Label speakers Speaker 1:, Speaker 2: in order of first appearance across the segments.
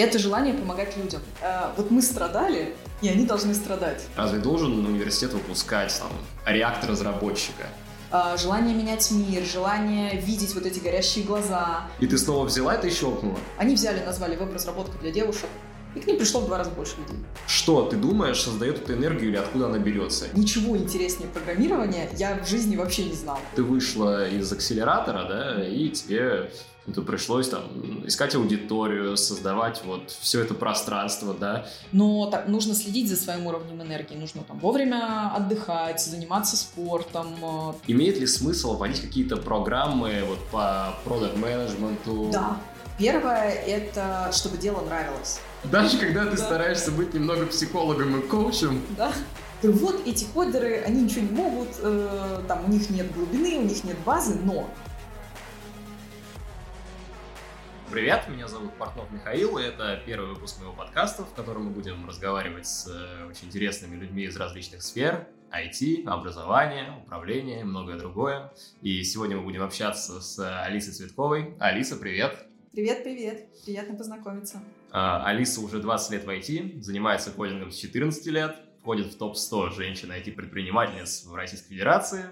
Speaker 1: Это желание помогать людям. Э, вот мы страдали, и они должны страдать.
Speaker 2: Разве должен университет выпускать там, реактор разработчика?
Speaker 1: Э, желание менять мир, желание видеть вот эти горящие глаза.
Speaker 2: И ты снова взяла это и щелкнула?
Speaker 1: Они взяли, назвали веб-разработка для девушек. И к ним пришло в два раза больше людей.
Speaker 2: Что, ты думаешь, создает эту энергию или откуда она берется?
Speaker 1: Ничего интереснее программирования я в жизни вообще не знал.
Speaker 2: Ты вышла из акселератора, да, и тебе то пришлось там искать аудиторию, создавать вот все это пространство, да.
Speaker 1: Но так, нужно следить за своим уровнем энергии, нужно там вовремя отдыхать, заниматься спортом. Э.
Speaker 2: Имеет ли смысл вводить какие-то программы вот по продукт менеджменту?
Speaker 1: Да. Первое — это чтобы дело нравилось.
Speaker 2: Даже когда ты да. стараешься быть немного психологом и коучем.
Speaker 1: Да. Вот эти кодеры, они ничего не могут, э, там у них нет глубины, у них нет базы, но
Speaker 2: Привет, меня зовут Портнов Михаил, и это первый выпуск моего подкаста, в котором мы будем разговаривать с э, очень интересными людьми из различных сфер, IT, образование, управление и многое другое. И сегодня мы будем общаться с Алисой Цветковой. Алиса, привет!
Speaker 1: Привет, привет! Приятно познакомиться.
Speaker 2: А, Алиса уже 20 лет в IT, занимается кодингом с 14 лет, входит в топ-100 женщин IT-предпринимательниц в Российской Федерации,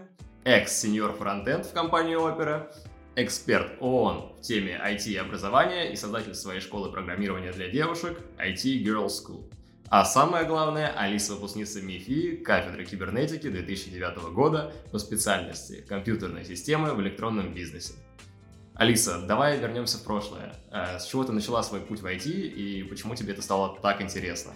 Speaker 2: экс-сеньор фронтенд в компании Opera, эксперт ООН в теме IT и образования и создатель своей школы программирования для девушек IT Girls School. А самое главное, Алиса выпускница МИФИ, кафедры кибернетики 2009 года по специальности компьютерной системы в электронном бизнесе. Алиса, давай вернемся в прошлое. Э, с чего ты начала свой путь в IT и почему тебе это стало так интересно?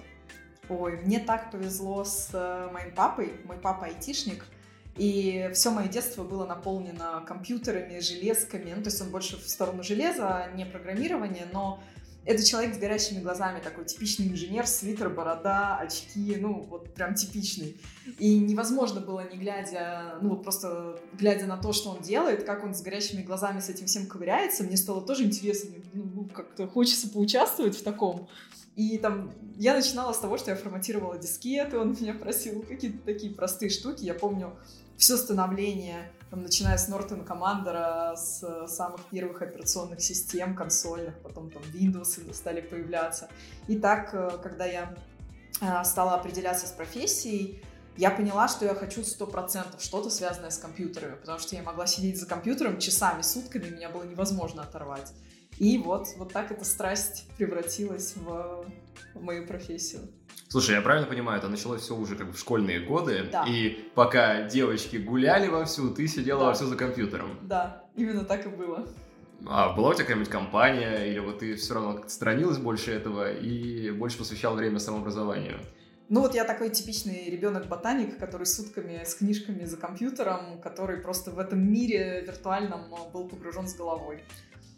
Speaker 1: Ой, мне так повезло с э, моим папой. Мой папа айтишник – и все мое детство было наполнено компьютерами, железками. Ну, то есть он больше в сторону железа, не программирования, но это человек с горящими глазами, такой типичный инженер, свитер, борода, очки, ну, вот прям типичный. И невозможно было, не глядя, ну, вот просто глядя на то, что он делает, как он с горящими глазами с этим всем ковыряется, мне стало тоже интересно, ну, ну как-то хочется поучаствовать в таком. И там я начинала с того, что я форматировала дискеты, он меня просил какие-то такие простые штуки. Я помню, все становление, там, начиная с Нортона Командера, с самых первых операционных систем консольных, потом там Windows стали появляться. И так, э, когда я э, стала определяться с профессией, я поняла, что я хочу сто процентов что-то связанное с компьютерами, потому что я могла сидеть за компьютером часами, сутками, меня было невозможно оторвать. И вот, вот так эта страсть превратилась в, в мою профессию.
Speaker 2: Слушай, я правильно понимаю, это началось все уже как бы в школьные годы,
Speaker 1: да.
Speaker 2: и пока девочки гуляли вовсю, ты сидела да. вовсю за компьютером.
Speaker 1: Да, именно так и было.
Speaker 2: А была у тебя какая-нибудь компания, или вот ты все равно как-то сторонилась больше этого и больше посвящал время самообразованию?
Speaker 1: Ну вот я такой типичный ребенок-ботаник, который сутками с книжками за компьютером, который просто в этом мире виртуальном был погружен с головой.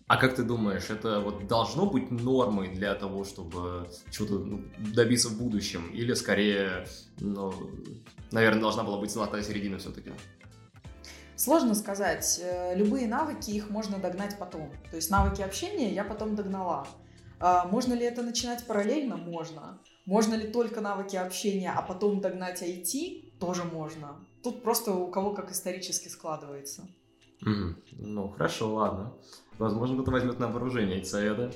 Speaker 2: А как ты думаешь, это вот должно быть нормой для того, чтобы чего-то ну, добиться в будущем? Или скорее, ну, наверное, должна была быть золотая середина все-таки?
Speaker 1: Сложно сказать. Э, любые навыки, их можно догнать потом. То есть навыки общения я потом догнала. А можно ли это начинать параллельно? Можно. Можно ли только навыки общения, а потом догнать IT? Тоже можно. Тут просто у кого как исторически складывается.
Speaker 2: Mm, ну, хорошо, ладно. Возможно, кто-то возьмет на вооружение эти советы.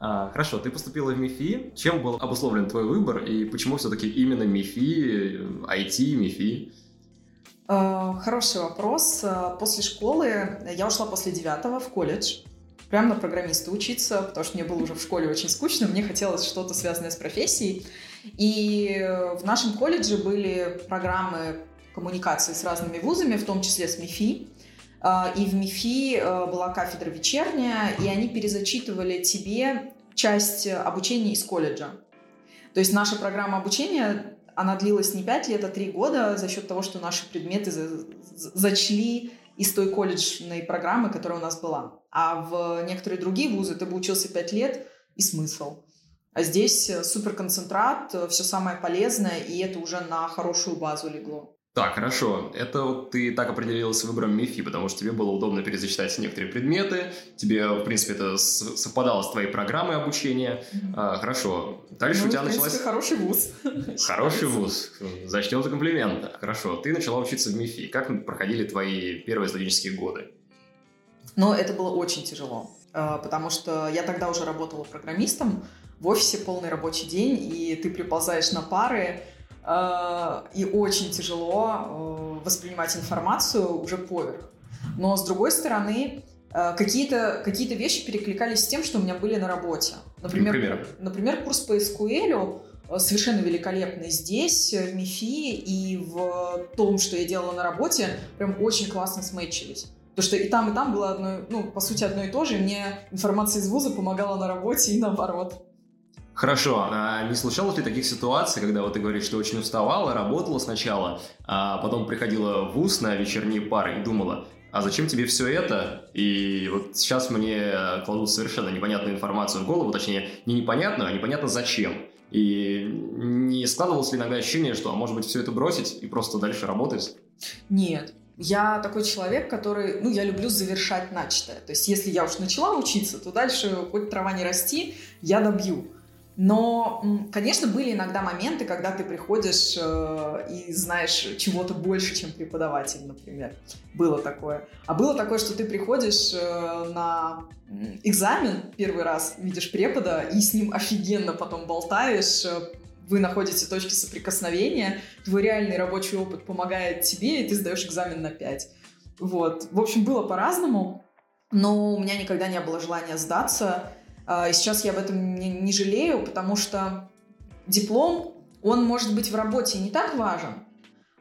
Speaker 2: А, хорошо, ты поступила в МИФИ. Чем был обусловлен твой выбор и почему все-таки именно МИФИ, IT, МИФИ?
Speaker 1: А, хороший вопрос. После школы я ушла после девятого в колледж. Прямо на программиста учиться, потому что мне было уже в школе очень скучно, мне хотелось что-то связанное с профессией. И в нашем колледже были программы коммуникации с разными вузами, в том числе с МИФИ. А, и в МИФИ э, была кафедра вечерняя, и они перезачитывали тебе часть обучения из колледжа. То есть наша программа обучения, она длилась не 5 лет, а 3 года за счет того, что наши предметы зачли из той колледжной программы, которая у нас была. А в некоторые другие вузы ты бы учился 5 лет и смысл. А здесь суперконцентрат, все самое полезное, и это уже на хорошую базу легло.
Speaker 2: Так, хорошо. Это вот ты так определилась с выбором МИФИ, потому что тебе было удобно перезачитать некоторые предметы, тебе, в принципе, это совпадало с твоей программой обучения. Mm-hmm. А, хорошо. Дальше ну, у тебя
Speaker 1: в принципе,
Speaker 2: началась...
Speaker 1: хороший вуз.
Speaker 2: Хороший вуз. Зачнем за комплимент. Хорошо. Ты начала учиться в МИФИ. Как проходили твои первые студенческие годы?
Speaker 1: Ну, это было очень тяжело, а, потому что я тогда уже работала программистом, в офисе полный рабочий день, и ты приползаешь на пары, и очень тяжело э, воспринимать информацию уже поверх. Но с другой стороны, э, какие-то какие вещи перекликались с тем, что у меня были на работе. Например, например? например курс по SQL э, совершенно великолепный здесь, в МИФИ и в том, что я делала на работе, прям очень классно сметчились. Потому что и там, и там было одно, ну, по сути, одно и то же, и мне информация из вуза помогала на работе и наоборот.
Speaker 2: Хорошо, а не случалось ли таких ситуаций, когда вот ты говоришь, что очень уставала, работала сначала, а потом приходила в ВУЗ на вечерние пары и думала, а зачем тебе все это? И вот сейчас мне кладут совершенно непонятную информацию в голову, точнее, не непонятную, а непонятно зачем. И не складывалось ли иногда ощущение, что, а может быть, все это бросить и просто дальше работать?
Speaker 1: Нет. Я такой человек, который, ну, я люблю завершать начатое. То есть, если я уж начала учиться, то дальше, хоть трава не расти, я добью. Но, конечно, были иногда моменты, когда ты приходишь э, и знаешь чего-то больше, чем преподаватель, например. Было такое. А было такое, что ты приходишь э, на экзамен первый раз, видишь препода, и с ним офигенно потом болтаешь, э, вы находите точки соприкосновения, твой реальный рабочий опыт помогает тебе, и ты сдаешь экзамен на 5. Вот. В общем, было по-разному, но у меня никогда не было желания сдаться. А, и сейчас я об этом не, не жалею, потому что диплом, он может быть в работе не так важен,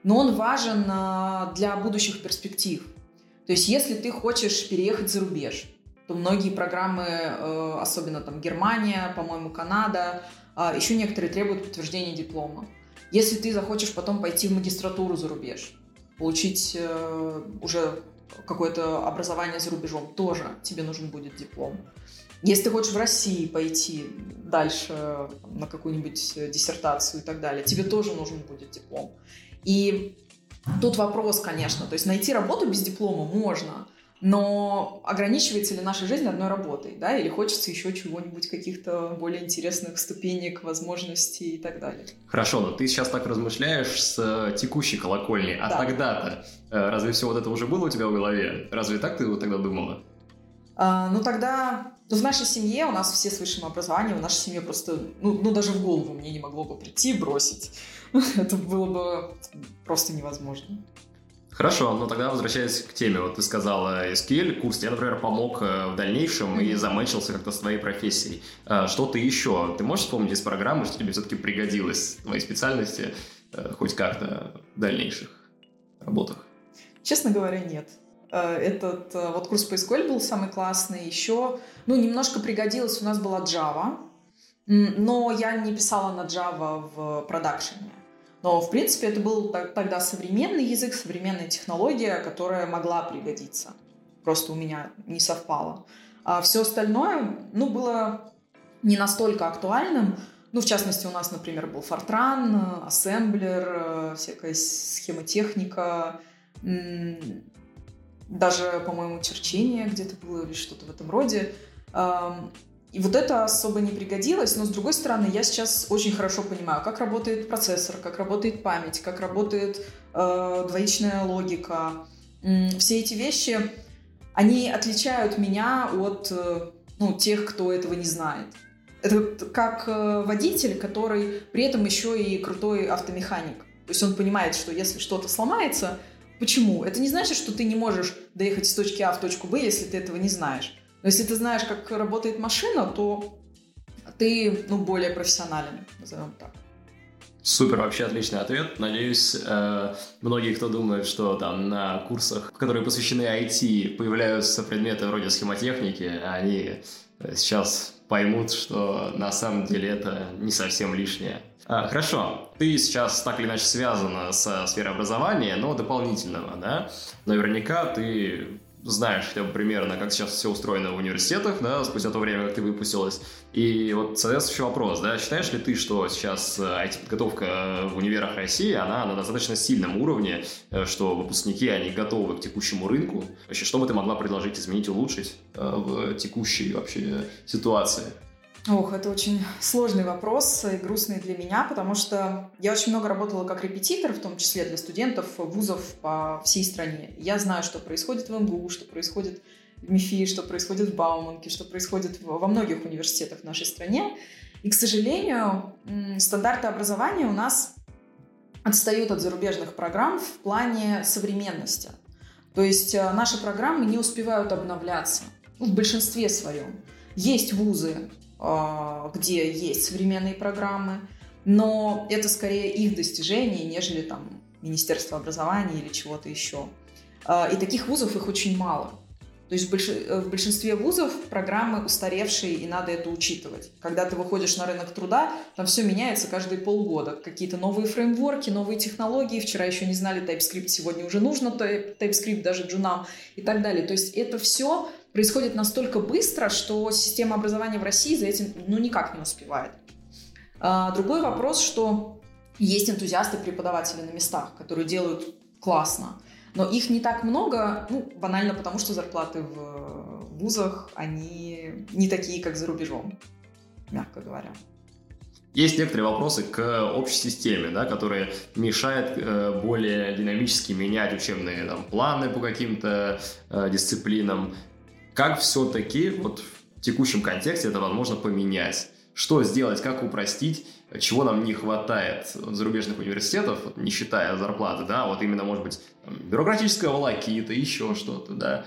Speaker 1: но он важен а, для будущих перспектив. То есть если ты хочешь переехать за рубеж, то многие программы, э, особенно там Германия, по-моему, Канада, а, еще некоторые требуют подтверждения диплома. Если ты захочешь потом пойти в магистратуру за рубеж, получить э, уже какое-то образование за рубежом, тоже тебе нужен будет диплом. Если ты хочешь в России пойти дальше на какую-нибудь диссертацию и так далее, тебе тоже нужен будет диплом. И тут вопрос, конечно, то есть найти работу без диплома можно, но ограничивается ли наша жизнь одной работой, да, или хочется еще чего-нибудь, каких-то более интересных ступенек, возможностей и так далее.
Speaker 2: Хорошо, но ты сейчас так размышляешь с текущей колокольни, а да. тогда-то э, разве все вот это уже было у тебя в голове? Разве так ты тогда думала?
Speaker 1: А, ну тогда ну, в нашей семье у нас все с высшим образованием, в нашей семье просто, ну, ну даже в голову мне не могло бы прийти и бросить. Это было бы просто невозможно.
Speaker 2: Хорошо, но тогда возвращаясь к теме, вот ты сказала SQL, курс тебе, например, помог э, в дальнейшем и замечился как-то с твоей профессией. А, что ты еще? Ты можешь вспомнить из программы, что тебе все-таки пригодилось в твоей специальности э, хоть как-то в дальнейших работах?
Speaker 1: Честно говоря, нет. Э, этот вот курс по SQL был самый классный. Еще, ну, немножко пригодилось, у нас была Java, но я не писала на Java в продакшене. Но, в принципе, это был тогда современный язык, современная технология, которая могла пригодиться. Просто у меня не совпало. А все остальное, ну, было не настолько актуальным. Ну, в частности, у нас, например, был Fortran, ассемблер, всякая схемотехника, даже, по-моему, черчение где-то было или что-то в этом роде. И вот это особо не пригодилось, но с другой стороны, я сейчас очень хорошо понимаю, как работает процессор, как работает память, как работает э, двоичная логика. Все эти вещи, они отличают меня от э, ну, тех, кто этого не знает. Это как э, водитель, который при этом еще и крутой автомеханик. То есть он понимает, что если что-то сломается, почему? Это не значит, что ты не можешь доехать с точки А в точку Б, если ты этого не знаешь. Но если ты знаешь, как работает машина, то ты ну, более профессионален, назовем так.
Speaker 2: Супер, вообще отличный ответ. Надеюсь, э, многие, кто думает, что там на курсах, которые посвящены IT, появляются предметы вроде схемотехники, они сейчас поймут, что на самом деле это не совсем лишнее. А, хорошо, ты сейчас так или иначе связана со сферой образования, но дополнительного, да? Наверняка ты знаешь хотя бы примерно, как сейчас все устроено в университетах, да, спустя то время, как ты выпустилась. И вот соответствующий вопрос, да, считаешь ли ты, что сейчас IT-подготовка э, в универах России, она на достаточно сильном уровне, э, что выпускники, они готовы к текущему рынку? Вообще, что бы ты могла предложить, изменить, улучшить э, в текущей вообще ситуации?
Speaker 1: Ох, это очень сложный вопрос и грустный для меня, потому что я очень много работала как репетитор, в том числе для студентов вузов по всей стране. Я знаю, что происходит в МГУ, что происходит в МИФИ, что происходит в Бауманке, что происходит во многих университетах в нашей стране. И, к сожалению, стандарты образования у нас отстают от зарубежных программ в плане современности. То есть э, наши программы не успевают обновляться в большинстве своем. Есть вузы, где есть современные программы, но это скорее их достижение, нежели там Министерство образования или чего-то еще. Э, и таких вузов их очень мало. То есть э, в большинстве вузов программы устаревшие, и надо это учитывать. Когда ты выходишь на рынок труда, там все меняется каждые полгода. Какие-то новые фреймворки, новые технологии. Вчера еще не знали TypeScript, сегодня уже нужно TypeScript даже джунам и так далее. То есть это все происходит настолько быстро, что система образования в России за этим ну, никак не успевает. А, другой вопрос, что есть энтузиасты, преподаватели на местах, которые делают классно. Но их не так много, ну, банально потому, что зарплаты в вузах, они не такие, как за рубежом, мягко говоря.
Speaker 2: Есть некоторые вопросы к общей системе, да, которые мешают э, более динамически менять учебные там, планы по каким-то э, дисциплинам. Как все-таки вот в текущем контексте это возможно поменять? Что сделать, как упростить чего нам не хватает зарубежных университетов, не считая зарплаты, да, вот именно, может быть, бюрократическая волокита, еще что-то, да.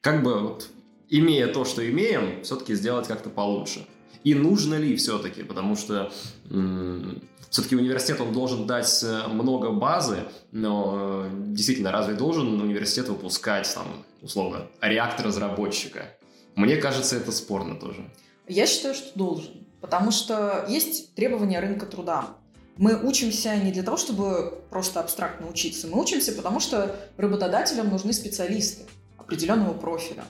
Speaker 2: Как бы вот, имея то, что имеем, все-таки сделать как-то получше. И нужно ли все-таки, потому что все-таки университет, он должен дать э, много базы, но э, действительно, разве должен университет выпускать, там, условно, реактор разработчика? Мне кажется, это спорно тоже.
Speaker 1: Я считаю, что должен. Потому что есть требования рынка труда. Мы учимся не для того, чтобы просто абстрактно учиться. Мы учимся, потому что работодателям нужны специалисты определенного профиля.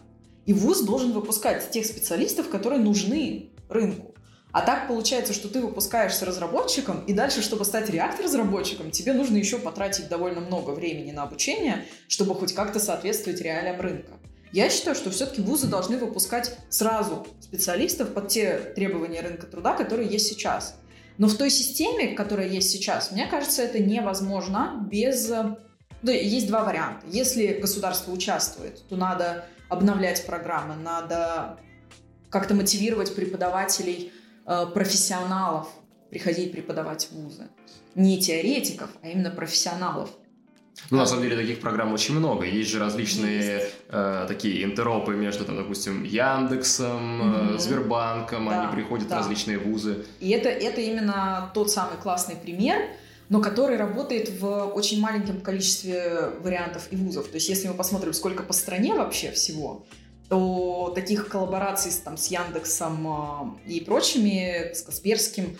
Speaker 1: И вуз должен выпускать тех специалистов, которые нужны рынку. А так получается, что ты выпускаешься разработчиком, и дальше, чтобы стать реактор-разработчиком, тебе нужно еще потратить довольно много времени на обучение, чтобы хоть как-то соответствовать реалиям рынка. Я считаю, что все-таки вузы должны выпускать сразу специалистов под те требования рынка труда, которые есть сейчас. Но в той системе, которая есть сейчас, мне кажется, это невозможно без... Да, есть два варианта. Если государство участвует, то надо обновлять программы, надо как-то мотивировать преподавателей, э, профессионалов приходить преподавать в вузы. Не теоретиков, а именно профессионалов.
Speaker 2: Ну, на самом деле, таких программ очень много. Есть же различные э, такие интеропы между, там, допустим, Яндексом, э, Сбербанком, да, они приходят да. в различные вузы.
Speaker 1: И это, это именно тот самый классный пример, но который работает в очень маленьком количестве вариантов и вузов. То есть, если мы посмотрим, сколько по стране вообще всего, то таких коллабораций там, с Яндексом э, и прочими, с Касперским,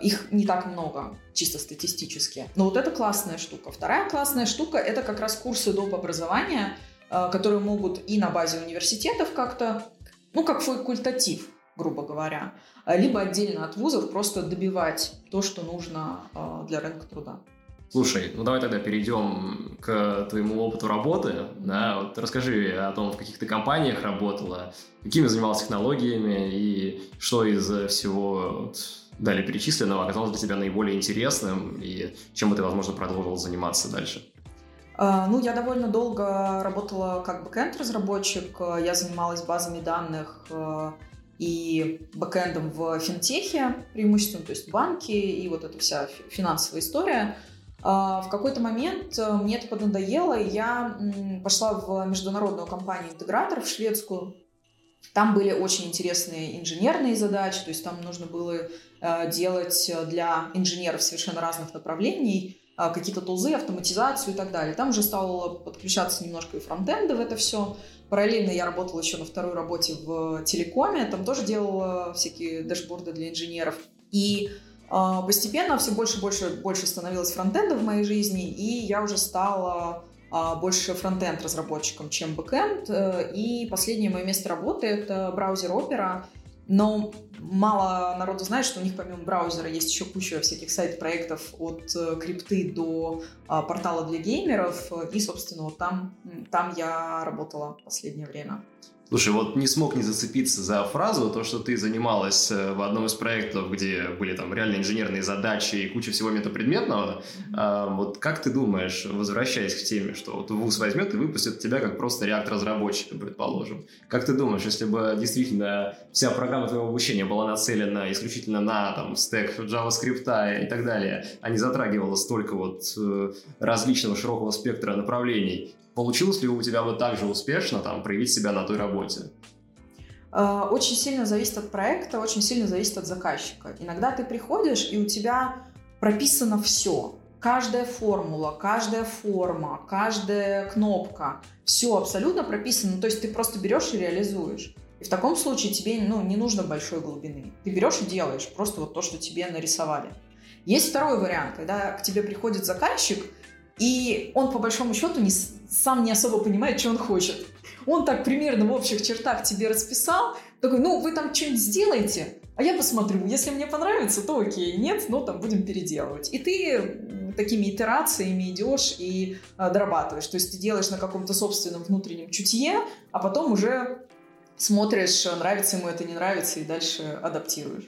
Speaker 1: их не так много, чисто статистически. Но вот это классная штука. Вторая классная штука – это как раз курсы доп. образования, э, которые могут и на базе университетов как-то, ну, как факультатив, грубо говоря, э, либо отдельно от вузов просто добивать то, что нужно для рынка труда.
Speaker 2: Слушай, ну давай тогда перейдем к твоему опыту работы. Да? Вот расскажи о том, в каких ты компаниях работала, какими занималась технологиями и что из всего далее перечисленного оказалось для тебя наиболее интересным и чем бы ты, возможно, продолжил заниматься дальше?
Speaker 1: А, ну, я довольно долго работала как бэкэнд-разработчик. Я занималась базами данных э, и бэкэндом в финтехе преимущественно, то есть банки и вот эта вся финансовая история. А, в какой-то момент э, мне это поднадоело, и я пошла в международную компанию интеграторов шведскую. Там были очень интересные инженерные задачи, то есть там нужно было Э, делать для инженеров совершенно разных направлений э, какие-то тулзы, автоматизацию и так далее. Там уже стало подключаться немножко и фронтенда в это все. Параллельно я работала еще на второй работе в телекоме, там тоже делала всякие дашборды для инженеров. И э, постепенно все больше и больше, больше становилось фронтенда в моей жизни, и я уже стала больше фронтенд разработчиком, чем бэкенд. И последнее мое место работы — это браузер Opera, но мало народу знает, что у них помимо браузера есть еще куча всяких side -проектов от э, крипты до а, портала для геймеров. И, собственно, вот там, там я работала последнее время.
Speaker 2: Слушай, вот не смог не зацепиться за фразу, то, что ты занималась э, в одном из проектов, где были там реально инженерные задачи и куча всего метапредметного. А, вот как ты думаешь, возвращаясь к теме, что вот ВУЗ возьмет и выпустит тебя как просто реактор-разработчика, предположим. Как ты думаешь, если бы действительно вся программа твоего обучения была нацелена исключительно на там стек JavaScript и так далее, а не затрагивала столько вот э, различного широкого спектра направлений, Получилось ли у тебя вот так же успешно там проявить себя на той работе?
Speaker 1: А, очень сильно зависит от проекта, очень сильно зависит от заказчика. Иногда ты приходишь, и у тебя прописано все. Каждая формула, каждая форма, каждая кнопка, все абсолютно прописано. То есть ты просто берешь и реализуешь. И в таком случае тебе ну, не нужно большой глубины. Ты берешь и делаешь просто вот то, что тебе нарисовали. Есть второй вариант, когда к тебе приходит заказчик, и он по большому счету не, сам не особо понимает, что он хочет. Он так примерно в общих чертах тебе расписал, такой, ну, вы там что-нибудь сделаете, а я посмотрю. Если мне понравится, то окей, нет, ну, там будем переделывать. И ты такими итерациями идешь и а, дорабатываешь. То есть ты делаешь на каком-то собственном внутреннем чутье, а потом уже смотришь, нравится ему это, не нравится, и дальше адаптируешь.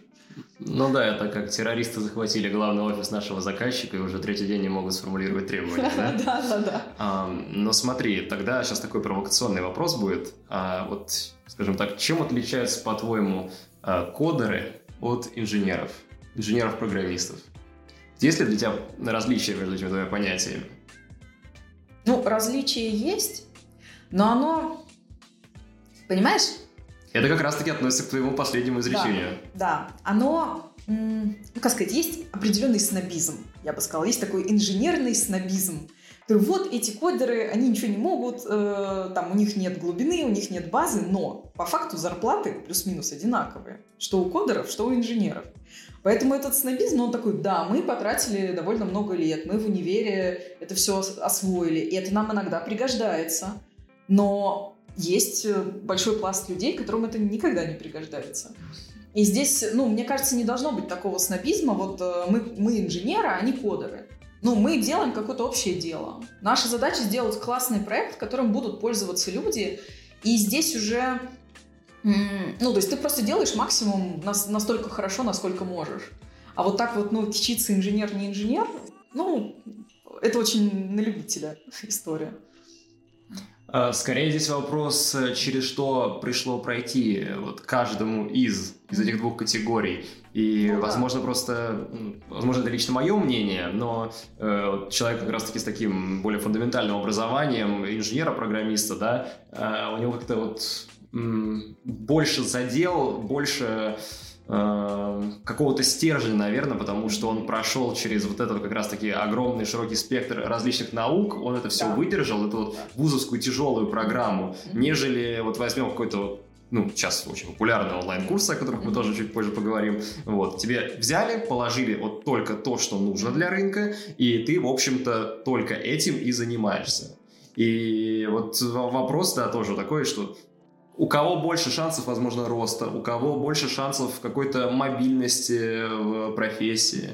Speaker 2: Ну да, это как террористы захватили главный офис нашего заказчика и уже третий день не могут сформулировать требования, да?
Speaker 1: Да, да, да.
Speaker 2: Но смотри, тогда сейчас такой провокационный вопрос будет. А, вот, скажем так, чем отличаются, по-твоему, а, кодеры от инженеров, инженеров-программистов? Есть ли для тебя различия между этими двумя понятиями?
Speaker 1: Ну, различие есть, но оно, понимаешь,
Speaker 2: это как раз-таки относится к твоему последнему изречению.
Speaker 1: Да, да. оно, ну как сказать, есть определенный снобизм, я бы сказала. Есть такой инженерный снобизм. Вот эти кодеры, они ничего не могут, э, там у них нет глубины, у них нет базы, но по факту зарплаты плюс-минус одинаковые. Что у кодеров, что у инженеров. Поэтому этот снобизм, он такой, да, мы потратили довольно много лет, мы в универе это все освоили, и это нам иногда пригождается. Но есть э, большой пласт людей, которым это никогда не пригождается. И здесь, ну, мне кажется, не должно быть такого снобизма. Вот э, мы, мы инженеры, а они кодеры. Ну, мы делаем какое-то общее дело. Наша задача сделать классный проект, которым будут пользоваться люди. И здесь уже, ну, то есть ты просто делаешь максимум настолько хорошо, насколько можешь. А вот так вот, ну, кичиться инженер, не инженер, ну, это очень на любителя история.
Speaker 2: А, скорее здесь вопрос, э, через что пришло пройти вот каждому из, из этих двух категорий. И, ну, возможно, да. просто, возможно, это лично мое мнение, но э, человек как раз-таки с таким более фундаментальным образованием, инженера-программиста, да, э, у него как-то вот м, больше задел, больше какого-то стержня, наверное, потому что он прошел через вот этот как раз-таки огромный широкий спектр различных наук, он это все да. выдержал, эту вот вузовскую тяжелую программу, нежели вот возьмем какой-то ну, сейчас очень популярный онлайн-курсы, о которых мы тоже чуть позже поговорим. Вот, тебе взяли, положили вот только то, что нужно для рынка, и ты, в общем-то, только этим и занимаешься. И вот вопрос, да, тоже такой, что у кого больше шансов, возможно, роста, у кого больше шансов какой-то мобильности в профессии.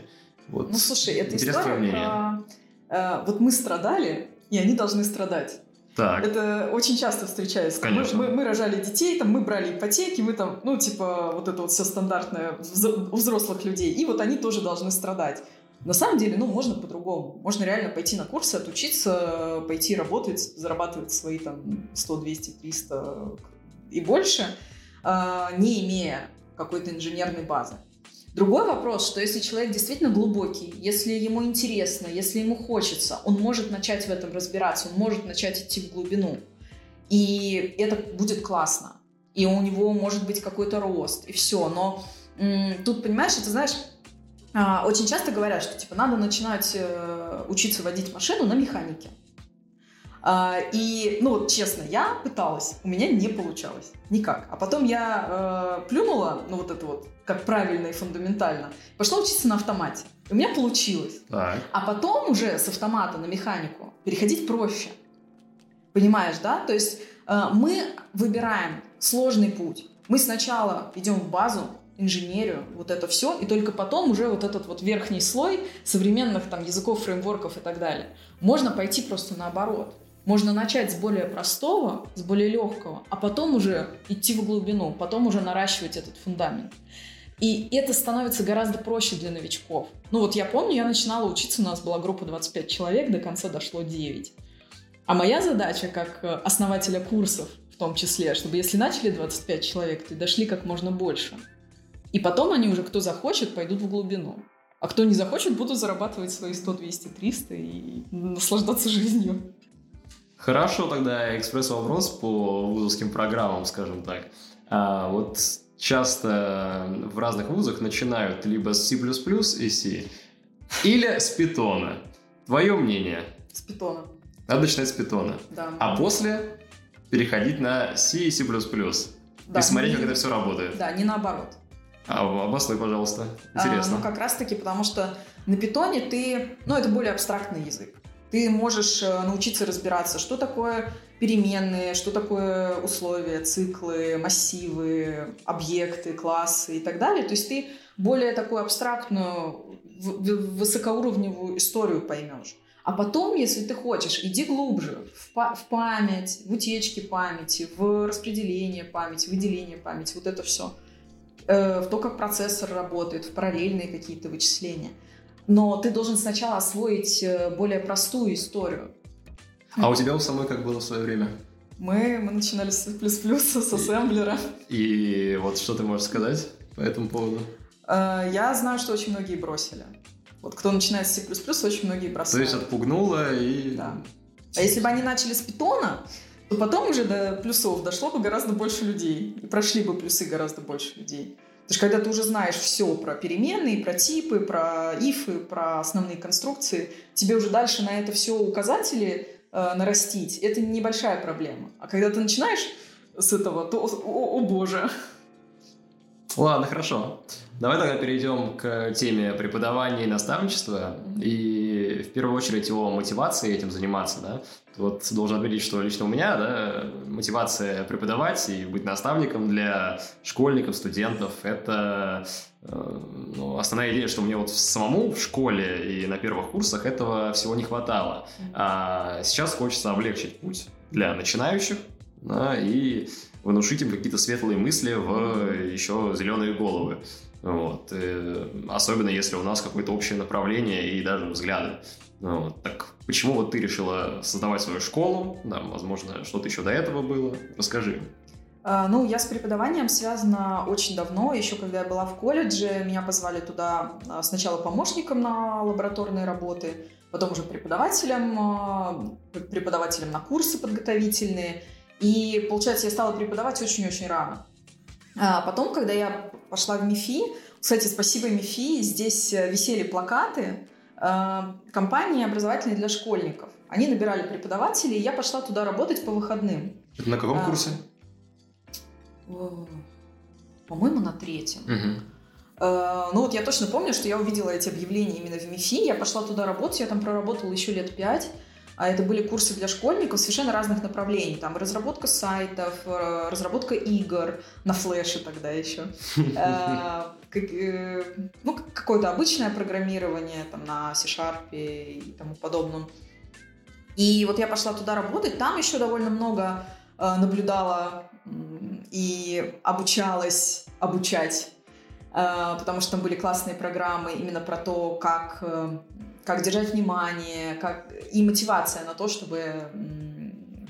Speaker 1: Вот. Ну, слушай, это история про... Э, вот мы страдали, и они должны страдать. Так. Это очень часто встречается. Конечно. Мы, мы, мы рожали детей, там, мы брали ипотеки, мы там, ну, типа, вот это вот все стандартное у взрослых людей. И вот они тоже должны страдать. На самом деле, ну, можно по-другому. Можно реально пойти на курсы, отучиться, пойти работать, зарабатывать свои там 100, 200, 300 и больше, а, не имея какой-то инженерной базы. Другой вопрос, что если человек действительно глубокий, если ему интересно, если ему хочется, он может начать в этом разбираться, он может начать идти в глубину. И это будет классно. И у него может быть какой-то рост, и все. Но тут, понимаешь, это знаешь, а, очень часто говорят, что типа надо начинать э, учиться водить машину на механике. А, и, ну вот честно, я пыталась, у меня не получалось никак. А потом я э, плюнула, ну вот это вот, как правильно и фундаментально, пошла учиться на автомате. У меня получилось. Так. А потом уже с автомата на механику переходить проще. Понимаешь, да? То есть э, мы выбираем сложный путь. Мы сначала идем в базу, инженерию, вот это все, и только потом уже вот этот вот верхний слой современных там языков, фреймворков и так далее. Можно пойти просто наоборот. Можно начать с более простого, с более легкого, а потом уже идти в глубину, потом уже наращивать этот фундамент. И это становится гораздо проще для новичков. Ну вот я помню, я начинала учиться, у нас была группа 25 человек, до конца дошло 9. А моя задача как э, основателя курсов в том числе, чтобы если начали 25 человек, то дошли как можно больше. И потом они уже, кто захочет, пойдут в глубину. А кто не захочет, будут зарабатывать свои 100, 200, 300 и наслаждаться жизнью.
Speaker 2: Хорошо, тогда экспресс-вопрос по вузовским программам, скажем так. А, вот часто в разных вузах начинают либо с C++ и C, или с Python. Твое мнение?
Speaker 1: С Python.
Speaker 2: Надо начинать с Python.
Speaker 1: Да.
Speaker 2: А после переходить на C и C++. Да, и смотреть, не, как это все работает.
Speaker 1: Да, не наоборот.
Speaker 2: А обоснуй, пожалуйста. Интересно.
Speaker 1: А, ну, как раз-таки, потому что на питоне ты... Ну, это более абстрактный язык. Ты можешь э, научиться разбираться, что такое переменные, что такое условия, циклы, массивы, объекты, классы и так далее. То есть ты более такую абстрактную, высокоуровневую историю поймешь. А потом, если ты хочешь, иди глубже в, па- в память, в утечки памяти, в распределение памяти, выделение памяти, вот это все. Э, в то, как процессор работает, в параллельные какие-то вычисления. Но ты должен сначала освоить э, более простую историю.
Speaker 2: А у тебя у самой как было в свое время?
Speaker 1: Мы, мы начинали с C++, с ассемблера.
Speaker 2: И вот что ты можешь сказать по этому поводу?
Speaker 1: Э, я знаю, что очень многие бросили. Вот кто начинает с C++, очень многие бросают.
Speaker 2: То есть отпугнуло и...
Speaker 1: Да. А если бы они начали с питона, то потом уже до плюсов дошло бы гораздо больше людей. И прошли бы плюсы гораздо больше людей. Потому что когда ты уже знаешь все про переменные, про типы, про ифы, про основные конструкции, тебе уже дальше на это все указатели э, нарастить, это небольшая проблема. А когда ты начинаешь с этого, то, о, о боже.
Speaker 2: Ладно, хорошо. Давай тогда перейдем к теме преподавания и наставничества. И в первую очередь о мотивации этим заниматься. Да? Вот должен отметить, что лично у меня да, мотивация преподавать и быть наставником для школьников, студентов – это э, ну, основная идея, что мне вот самому в школе и на первых курсах этого всего не хватало. А сейчас хочется облегчить путь для начинающих да, и внушить им какие-то светлые мысли в еще зеленые головы. Вот. И особенно если у нас какое-то общее направление и даже взгляды. Вот. Так почему вот ты решила создавать свою школу? Да, возможно, что-то еще до этого было. Расскажи.
Speaker 1: А, ну, я с преподаванием связана очень давно. Еще когда я была в колледже, меня позвали туда а, сначала помощником на лабораторные работы, потом уже преподавателем, а, преподавателем на курсы подготовительные. И, получается, я стала преподавать очень-очень рано. А потом, когда я пошла в МИФИ, кстати, спасибо МИФИ, здесь э, висели плакаты э, компании образовательной для школьников. Они набирали преподавателей, и я пошла туда работать по выходным.
Speaker 2: Это на каком а, курсе?
Speaker 1: По-моему, на третьем. Угу. ну вот я точно помню, что я увидела эти объявления именно в МИФИ, я пошла туда работать, я там проработала еще лет пять. А это были курсы для школьников совершенно разных направлений. Там разработка сайтов, э, разработка игр на флеше тогда еще. Э, э, ну, какое-то обычное программирование там на C-Sharp и тому подобном. И вот я пошла туда работать, там еще довольно много наблюдала и обучалась обучать, потому что там были классные программы именно про то, как как держать внимание, как... и мотивация на то, чтобы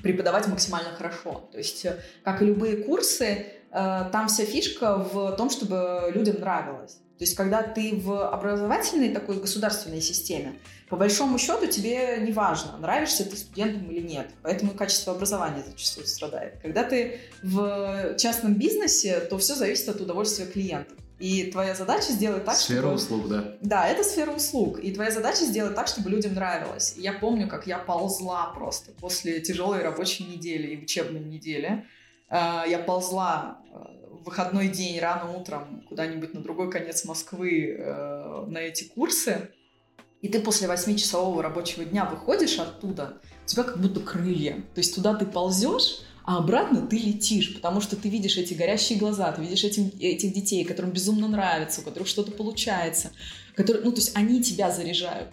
Speaker 1: преподавать максимально хорошо. То есть, э, как и любые курсы, э, там вся фишка в том, чтобы людям нравилось. То есть, когда ты в образовательной такой государственной системе, по большому счету тебе не важно, нравишься ты студентам или нет. Поэтому качество образования зачастую страдает. Когда ты в частном бизнесе, то все зависит от удовольствия клиентов. И твоя задача сделать так,
Speaker 2: сфера
Speaker 1: чтобы...
Speaker 2: услуг, да.
Speaker 1: Да, это сфера услуг. И твоя задача сделать так, чтобы людям нравилось. И я помню, как я ползла просто после тяжелой рабочей недели и учебной недели. Э, я ползла э, в выходной день рано утром куда-нибудь на другой конец Москвы э, на эти курсы. И ты после восьмичасового рабочего дня выходишь оттуда, у тебя как будто крылья. То есть туда ты ползешь, а обратно ты летишь, потому что ты видишь эти горящие глаза, ты видишь этим, этих детей, которым безумно нравится, у которых что-то получается, которые, ну, то есть они тебя заряжают.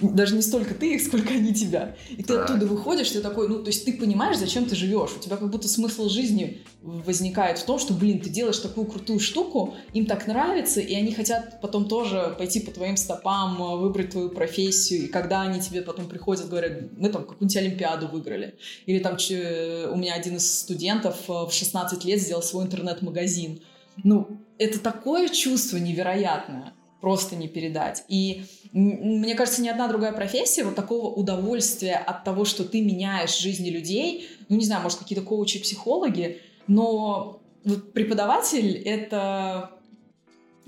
Speaker 1: Даже не столько ты их, сколько они тебя. И ты
Speaker 2: Так.
Speaker 1: оттуда выходишь, ты такой, ну, то есть ты понимаешь, зачем ты живешь. У тебя как будто смысл жизни возникает в том, что, блин, ты делаешь такую крутую штуку, им так нравится, и они хотят потом тоже пойти по твоим стопам, э, выбрать твою профессию. И когда они тебе потом приходят, говорят, мы там какую-нибудь Олимпиаду выиграли. Или там че- у меня один из студентов э, в 16 лет сделал свой интернет-магазин. Ну, это такое чувство невероятное просто не передать. И мне кажется, ни одна другая профессия вот такого удовольствия от того, что ты меняешь жизни людей, ну, не знаю, может, какие-то коучи, психологи, но вот преподаватель — это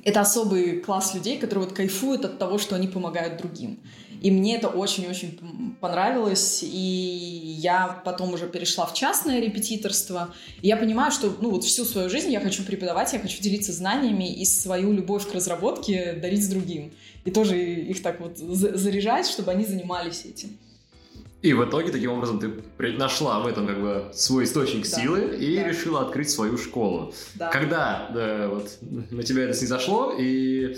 Speaker 1: это особый класс людей, которые вот кайфуют от того, что они помогают другим. И мне это очень-очень понравилось, и я потом уже перешла в частное репетиторство. И я понимаю, что ну, вот всю свою жизнь я хочу преподавать, я хочу делиться знаниями и свою любовь к разработке дарить другим. И тоже их так вот за- заряжать, чтобы они занимались этим.
Speaker 2: И в итоге, таким образом, ты нашла в этом как бы свой источник
Speaker 1: Да,
Speaker 2: силы и
Speaker 1: да.
Speaker 2: решила открыть свою школу.
Speaker 1: Да.
Speaker 2: Когда да, вот, на тебя это снизошло, и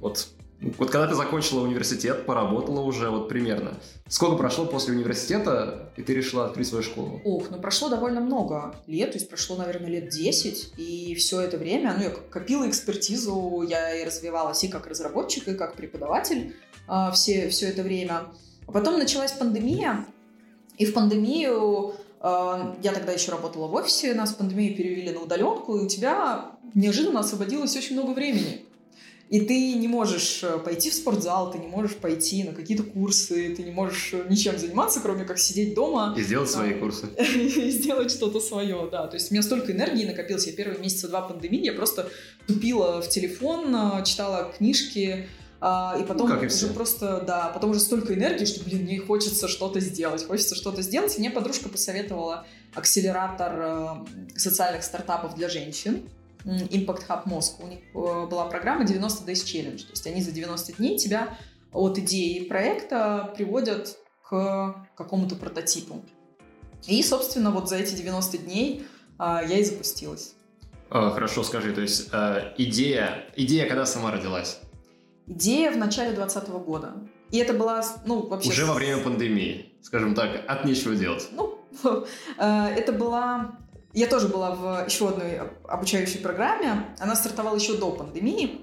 Speaker 2: вот, вот когда ты закончила университет, поработала уже вот примерно, сколько прошло после университета, и ты решила открыть свою школу?
Speaker 1: Ох, ну прошло довольно много лет, то есть прошло, наверное, лет 10, и все это время, ну, я копила экспертизу, я и развивалась и как разработчик, и как преподаватель а, все, все это время. А потом началась пандемия, и в пандемию а, я тогда еще работала в офисе, нас в пандемию перевели на удаленку, и у тебя неожиданно освободилось очень много времени. И ты не можешь э, пойти в спортзал, ты не можешь пойти на какие-то курсы, ты не можешь э, ничем заниматься, кроме как сидеть дома
Speaker 2: И сделать
Speaker 1: Да.
Speaker 2: свои курсы.
Speaker 1: и сделать что-то свое, да. То есть у меня столько энергии накопилось. Я первые месяца два пандемии я просто тупила в телефон, а, читала книжки, а, и потом
Speaker 2: Ну, как и
Speaker 1: уже
Speaker 2: все.
Speaker 1: просто, да, потом уже столько энергии, что, блин, мне хочется что-то сделать, хочется что-то сделать. И мне подружка посоветовала акселератор э, социальных стартапов для женщин. Impact Hub Moscow. У них э, была программа 90 Days Challenge. То есть они за 90 дней тебя от идеи проекта приводят к какому-то прототипу. И, собственно, вот за эти 90 дней а, я и запустилась.
Speaker 2: А, Хорошо, скажи, то есть э, идея, идея когда сама родилась?
Speaker 1: Идея в начале 2020 года. И это была, ну, вообще...
Speaker 2: Уже во время пандемии, скажем так, от нечего делать.
Speaker 1: Ну, э, это была... Я тоже была в еще одной обучающей программе. Она стартовала еще до пандемии.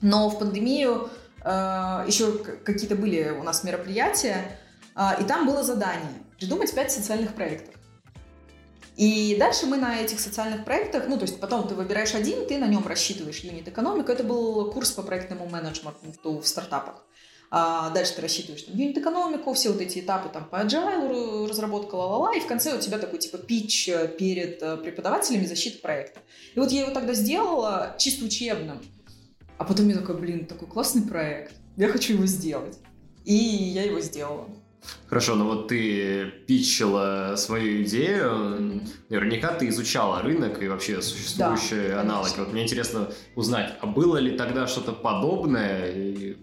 Speaker 1: Но в пандемию э, еще какие-то были у нас мероприятия. а, И там было задание придумать пять социальных проектов. И дальше мы на этих социальных проектах, ну, то есть потом ты выбираешь один, ты на нем рассчитываешь юнит экономику. Это был курс по проектному менеджменту в стартапах. А дальше ты рассчитываешь там юнит экономику, все вот эти этапы там по agile, разработка ла-ла-ла, и в конце у тебя такой типа пич э, перед э, преподавателями защиты проекта. И вот я его тогда сделала чисто учебным. А потом я такой, блин, такой классный проект, я хочу его сделать. И я его сделала.
Speaker 2: Хорошо, но вот ты питчила свою идею, наверняка ты изучала рынок и вообще существующие
Speaker 1: Да,
Speaker 2: аналоги.
Speaker 1: конечно.
Speaker 2: Вот мне интересно узнать, а было ли тогда что-то подобное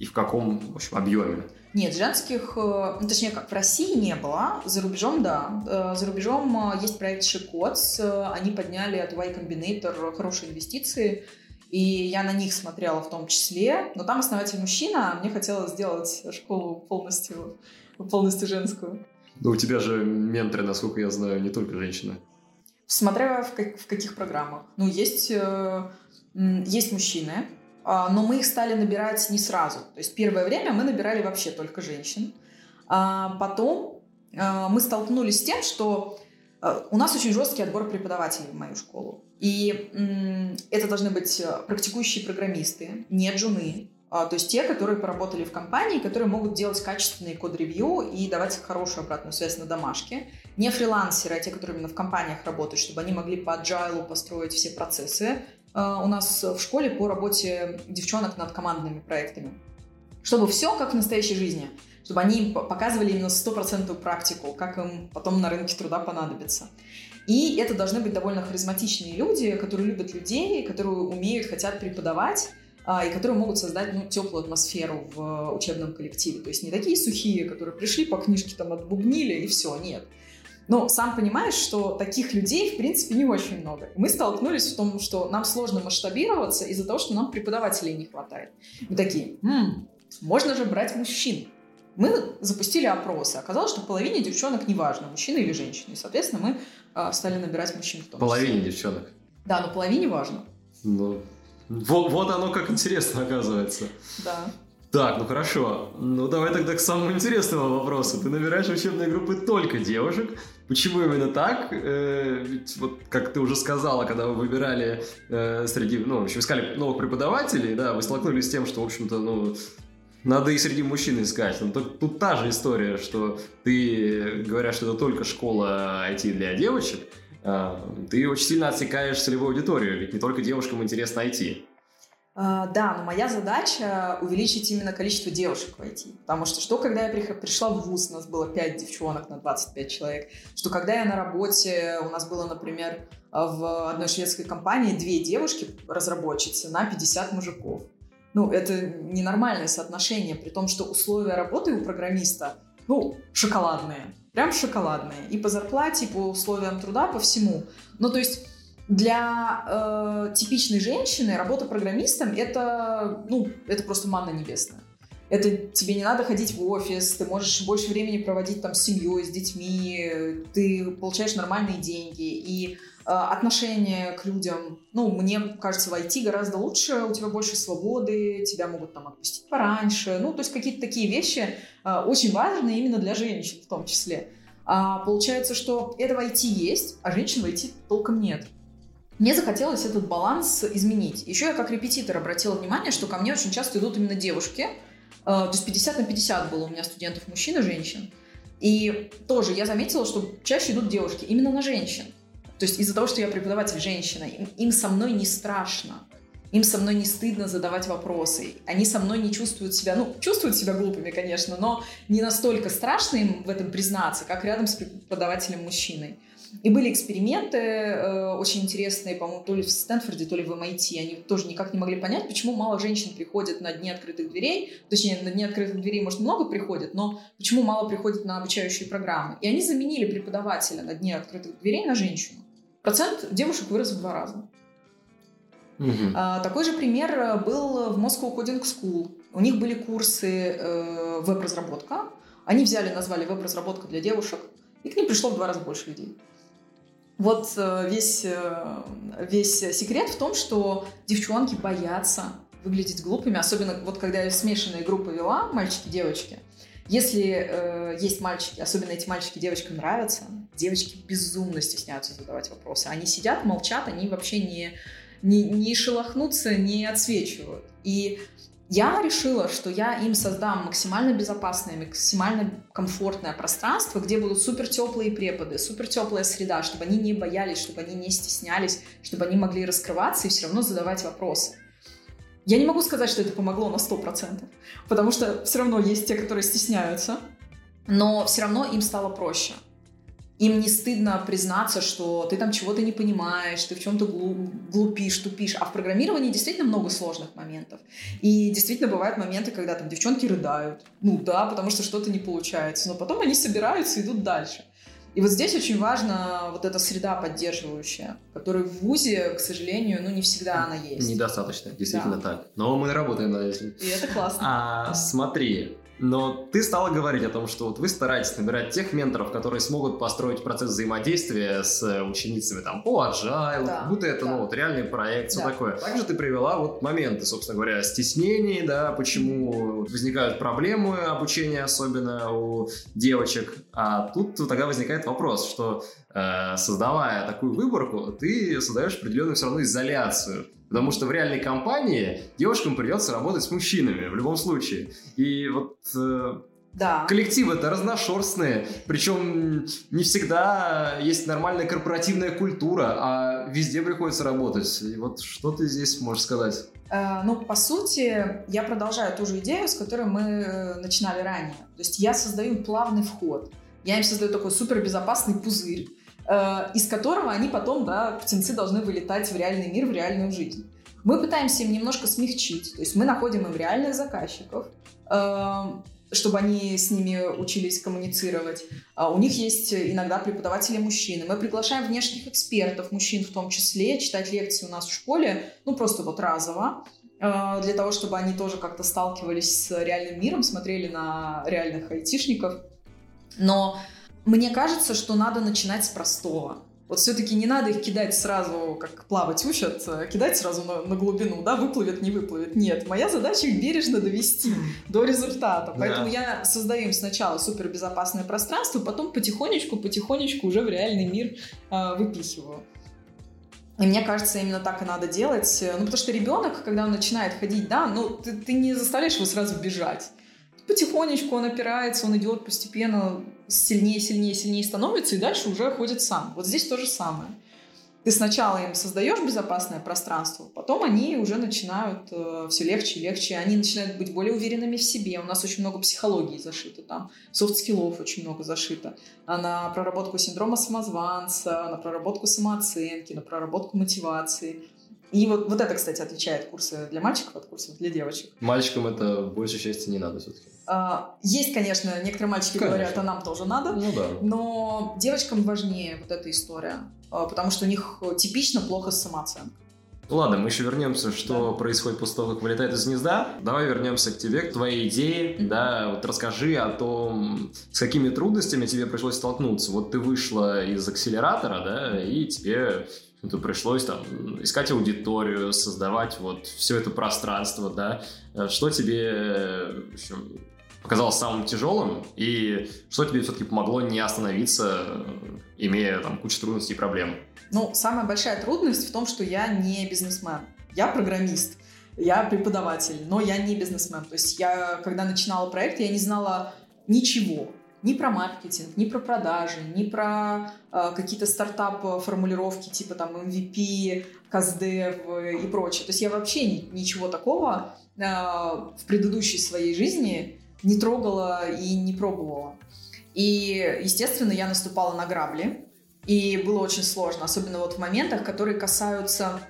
Speaker 2: и, в каком в общем, объеме?
Speaker 1: Нет, женских, э, ну, точнее, как в России не было, за рубежом, да. Э, За рубежом э, есть проект Шикотс, они подняли от Y Combinator хорошие инвестиции, и я на них смотрела в том числе, но там основатель мужчина, а мне хотелось сделать школу полностью, полностью женскую.
Speaker 2: Ну, у тебя же менторы, насколько я знаю, не только женщины.
Speaker 1: Смотря в, как- в каких программах. Ну, есть, есть мужчины, но мы их стали набирать не сразу. То есть первое время мы набирали вообще только женщин. А потом э, мы столкнулись с тем, что у нас очень жесткий отбор преподавателей в мою школу. И это должны быть э, практикующие программисты, не джуны. А, То есть те, которые поработали в компании, которые могут делать качественные код-ревью и давать хорошую обратную связь на домашке не фрилансеры, а те, которые именно в компаниях работают, чтобы они могли по agile построить все процессы. Э, У нас в школе по работе девчонок над командными проектами. Чтобы все как в настоящей жизни. Чтобы они показывали именно стопроцентную практику, как им потом на рынке труда понадобится. И это должны быть довольно харизматичные люди, которые любят людей, которые умеют, хотят преподавать, а, и которые могут создать ну, теплую атмосферу в учебном коллективе. То есть не такие сухие, которые пришли по книжке там отбубнили и все, нет. Но сам понимаешь, что таких людей, в принципе, не очень много. Мы столкнулись в том, что нам сложно масштабироваться из-за того, что нам преподавателей не хватает. Мы такие, «М, можно же брать мужчин. Мы запустили опросы. Оказалось, что половине девчонок неважно, мужчина или женщина. И, соответственно, мы э, стали набирать мужчин в том
Speaker 2: Половине
Speaker 1: числе.
Speaker 2: девчонок.
Speaker 1: Да, но половине важно.
Speaker 2: Ну, вот, вот оно как интересно оказывается.
Speaker 1: Да.
Speaker 2: Так, ну хорошо. Ну давай тогда к самому интересному вопросу. Ты набираешь учебные группы только девушек. Почему именно так? Э, ведь вот как ты уже сказала, когда вы выбирали э, среди, ну, в общем, искали новых преподавателей, да, вы столкнулись с тем, что, в общем-то, ну, надо и среди мужчин искать. Но тут, тут та же история, что ты говоришь, что это только школа IT для девочек, а, ты очень сильно отсекаешь целевую аудиторию, ведь не только девушкам интересно IT.
Speaker 1: А, да, но моя задача увеличить именно количество девушек в IT. Потому что что, когда я пришла в ВУЗ, у нас было 5 девчонок на 25 человек, что когда я на работе, у нас было, например, в одной шведской компании две девушки-разработчицы на 50 мужиков. Ну, это ненормальное соотношение, при том, что условия работы у программиста, ну, шоколадные. Прям шоколадные. И по зарплате, и по условиям труда, по всему. Ну, то есть для э, типичной женщины работа программистом это, ну, это просто манна небесная. Это тебе не надо ходить в офис, ты можешь больше времени проводить там с семьей, с детьми, ты получаешь нормальные деньги и э, отношение к людям. Ну, мне кажется, в IT гораздо лучше, у тебя больше свободы, тебя могут там отпустить пораньше. Ну, то есть какие-то такие вещи э, очень важные именно для женщин в том числе. А получается, что этого IT есть, а женщин в IT толком нет. Мне захотелось этот баланс изменить. Еще я как репетитор обратила внимание, что ко мне очень часто идут именно девушки. Э, То есть 50 на 50 было у меня студентов мужчин и женщин. И тоже я заметила, что чаще идут девушки именно на женщин. То есть из-за того, что я преподаватель женщина, им, им со мной не страшно. Им со мной не стыдно задавать вопросы. Они со мной не чувствуют себя, ну, чувствуют себя глупыми, конечно, но не настолько страшно им в этом признаться, как рядом с преподавателем мужчиной. И были эксперименты э, очень интересные, по-моему, то ли в Стэнфорде, то ли в MIT. Они тоже никак не могли понять, почему мало женщин приходят на дни открытых дверей. Точнее, на дни открытых дверей, может, много приходит, но почему мало приходят на обучающие программы. И они заменили преподавателя на дни открытых дверей на женщину. Процент девушек вырос в два раза. А, Такой же пример был в Moscow Coding School. У них были курсы э, веб-разработка. Они взяли, назвали веб-разработка для девушек, и к ним пришло в два раза больше людей. Вот э, весь, э, весь секрет в том, что девчонки боятся выглядеть глупыми, особенно вот когда я смешанные группы вела, мальчики-девочки. Если э, есть мальчики, особенно эти мальчики девочкам нравятся, девочки безумно стесняются задавать вопросы. Они сидят, молчат, они вообще не, не, не шелохнутся, не отсвечивают. И я решила, что я им создам максимально безопасное, максимально комфортное пространство, где будут супер теплые преподы, супер теплая среда, чтобы они не боялись, чтобы они не стеснялись, чтобы они могли раскрываться и все равно задавать вопросы. Я не могу сказать, что это помогло на 100%, потому что все равно есть те, которые стесняются, но все равно им стало проще. Им не стыдно признаться, что ты там чего-то не понимаешь, ты в чем-то глупишь, тупишь. А в программировании действительно много сложных моментов. И действительно бывают моменты, когда там девчонки рыдают. Ну да, потому что что-то не получается. Но потом они собираются и идут дальше. И вот здесь очень важна вот эта среда поддерживающая, которая в ВУЗе, к сожалению, ну не всегда она есть.
Speaker 2: Недостаточно, действительно
Speaker 1: Да.
Speaker 2: так. Но мы работаем над этим.
Speaker 1: И это классно.
Speaker 2: А, смотри, но ты стала говорить о том, что вот вы стараетесь набирать тех менторов, которые смогут построить процесс взаимодействия с ученицами там по agile,
Speaker 1: Да,
Speaker 2: будто это
Speaker 1: да.
Speaker 2: ну, вот реальный проект, все
Speaker 1: Да.
Speaker 2: такое. Также ты привела вот моменты, собственно говоря, стеснений, да, почему возникают проблемы обучения, особенно у девочек. А тут тогда возникает вопрос, что э, создавая такую выборку, ты создаешь определенную все равно изоляцию. Потому что в реальной компании девушкам придется работать с мужчинами в любом случае. И вот э,
Speaker 1: Да.
Speaker 2: коллективы это разношерстные, причем не всегда есть нормальная корпоративная культура, а везде приходится работать. И вот что ты здесь можешь сказать?
Speaker 1: Э, Ну, по сути, я продолжаю ту же идею, с которой мы э, начинали ранее. То есть я создаю плавный вход. Я им создаю такой супербезопасный пузырь, э, из которого они потом, да, птенцы должны вылетать в реальный мир, в реальную жизнь. Мы пытаемся им немножко смягчить. То есть мы находим им реальных заказчиков, э, чтобы они с ними учились коммуницировать. А У них есть иногда преподаватели мужчины. Мы приглашаем внешних экспертов, мужчин в том числе, читать лекции у нас в школе, ну просто вот разово. э, для того, чтобы они тоже как-то сталкивались с реальным миром, смотрели на реальных айтишников. Но мне кажется, что надо начинать с простого. Вот все-таки не надо их кидать сразу, как плавать учат, э, кидать сразу на, на глубину, да, выплывет, не выплывет. Нет, моя задача их бережно довести до результата. Поэтому да. я создаю им сначала супербезопасное пространство, потом потихонечку, потихонечку уже в реальный мир э, выпихиваю. И мне кажется, именно так и надо делать. Ну, потому что ребенок, когда он начинает ходить, да, ну, ты, ты не заставляешь его сразу бежать потихонечку он опирается, он идет постепенно, сильнее, сильнее, сильнее становится, и дальше уже ходит сам. Вот здесь то же самое. Ты сначала им создаешь безопасное пространство, потом они уже начинают э, все легче и легче, они начинают быть более уверенными в себе. У нас очень много психологии зашито там, soft skill ов очень много зашито. А на проработку синдрома самозванца, на проработку самооценки, на проработку мотивации – и вот, вот это, кстати, отличает курсы для мальчиков от курсов для девочек.
Speaker 2: Мальчикам это большей части не надо все-таки.
Speaker 1: А, есть, конечно, некоторые мальчики конечно. говорят, а нам тоже надо.
Speaker 2: Ну да.
Speaker 1: Но девочкам важнее вот эта история, а, потому что у них типично плохо с самооценкой.
Speaker 2: Ладно, мы еще вернемся, что да. происходит после того, как вылетает из гнезда. Давай вернемся к тебе, к твоей идее. Mm-hmm. Да, вот расскажи о том, с какими трудностями тебе пришлось столкнуться. Вот ты вышла из акселератора, да, и тебе то пришлось там искать аудиторию, создавать вот все это пространство, да. Э, что тебе в общем, показалось самым тяжелым и что тебе все-таки помогло не остановиться, имея там кучу трудностей и проблем?
Speaker 1: Ну, самая большая трудность в том, что я не бизнесмен, я программист. Я преподаватель, но я не бизнесмен. То есть я, когда начинала проект, я не знала ничего ни про маркетинг, ни про продажи, ни про э, какие-то стартап-формулировки типа там MVP, CastDev и прочее. То есть я вообще ни, ничего такого э, в предыдущей своей жизни не трогала и не пробовала. И, естественно, я наступала на грабли, и было очень сложно, особенно вот в моментах, которые касаются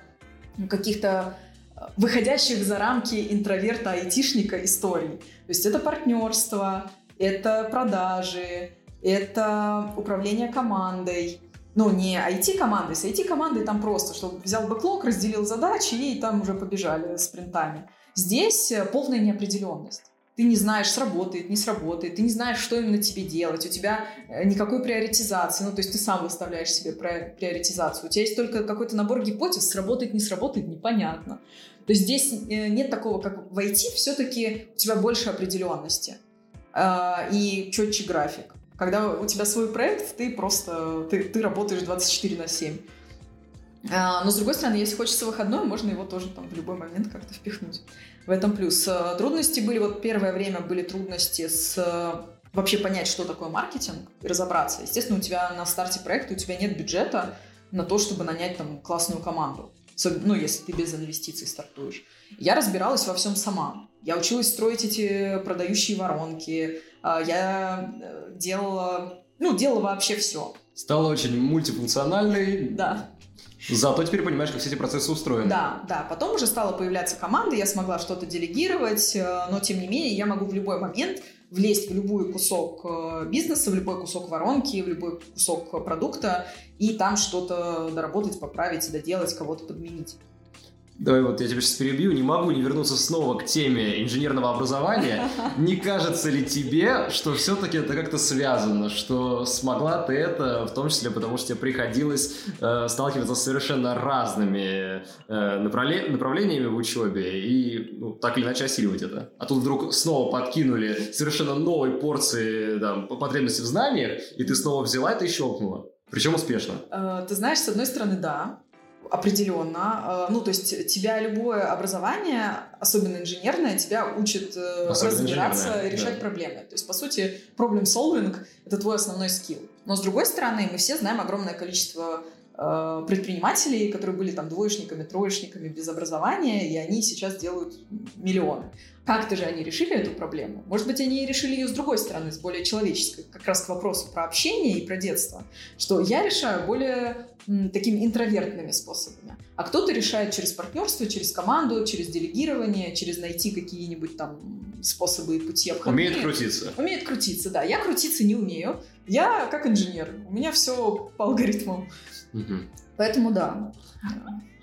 Speaker 1: каких-то э, выходящих за рамки интроверта-айтишника историй. То есть это партнерство, это продажи, это управление командой. Ну, не IT-командой, с IT-командой там просто, чтобы взял бэклог, разделил задачи и там уже побежали спринтами. Здесь э, полная неопределенность. Ты не знаешь, сработает, не сработает, ты не знаешь, что именно тебе делать, у тебя э, никакой приоритизации, ну, то есть ты сам выставляешь себе приоритизацию, у тебя есть только какой-то набор гипотез, сработает, не сработает, непонятно. То есть здесь э, нет такого, как в IT, все-таки у тебя больше определенности. А, и четче график. Когда у тебя свой проект, ты просто ты, ты работаешь 24 на 7. А, но с другой стороны, если хочется выходной, можно его тоже там в любой момент как-то впихнуть. В этом плюс. А, трудности были, вот первое время были трудности с вообще понять, что такое маркетинг и разобраться. Естественно, у тебя на старте проекта у тебя нет бюджета на то, чтобы нанять там классную команду. Ну, если ты без инвестиций стартуешь. Я разбиралась во всем сама. Я училась строить эти продающие воронки. А, я э, делала, ну, делала вообще все.
Speaker 2: Стала очень мультифункциональной.
Speaker 1: Да.
Speaker 2: Зато теперь понимаешь, как все эти процессы устроены.
Speaker 1: Да, да. Потом уже стала появляться команда, я смогла что-то делегировать, э, но тем не менее я могу в любой момент влезть в любой кусок э, бизнеса, в любой кусок воронки, в любой кусок продукта и там что-то доработать, поправить, доделать, кого-то подменить.
Speaker 2: Давай вот я тебя сейчас перебью. Не могу не вернуться снова к теме инженерного образования. Не кажется ли тебе, что все-таки это как-то связано, что смогла ты это, в том числе потому, что тебе приходилось э, сталкиваться с совершенно разными э, направле- направлениями в учебе и ну, так или иначе осиливать это. А тут вдруг снова подкинули совершенно новой порции там, потребностей в знаниях, и ты снова взяла это и щелкнула. Причем успешно.
Speaker 1: Э, ты знаешь, с одной стороны, да определенно. Э, ну, то есть тебя любое образование, особенно инженерное, тебя учит э, особенно разбираться и решать да. проблемы. То есть, по сути, problem solving — это твой основной скилл. Но, с другой стороны, мы все знаем огромное количество предпринимателей, которые были там двоечниками, троечниками без образования, и они сейчас делают миллионы. Как-то же они решили эту проблему? Может быть, они решили ее с другой стороны, с более человеческой, как раз к вопросу про общение и про детство, что я решаю более м, такими интровертными способами, а кто-то решает через партнерство, через команду, через делегирование, через найти какие-нибудь там способы и пути
Speaker 2: обходные. Умеет крутиться.
Speaker 1: Умеет крутиться, да. Я крутиться не умею. Я как инженер. У меня все по алгоритмам. Угу. Поэтому да.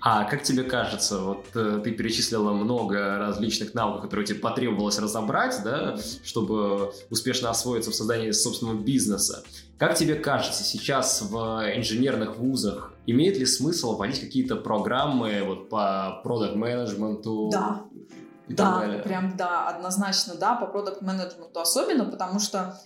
Speaker 2: А как тебе кажется, вот э, ты перечислила много различных навыков, которые тебе потребовалось разобрать, да, чтобы успешно освоиться в создании собственного бизнеса. Как тебе кажется, сейчас в инженерных вузах имеет ли смысл вводить какие-то программы вот по продукт менеджменту?
Speaker 1: Да.
Speaker 2: И
Speaker 1: да, прям да, однозначно да, по продукт менеджменту особенно, потому что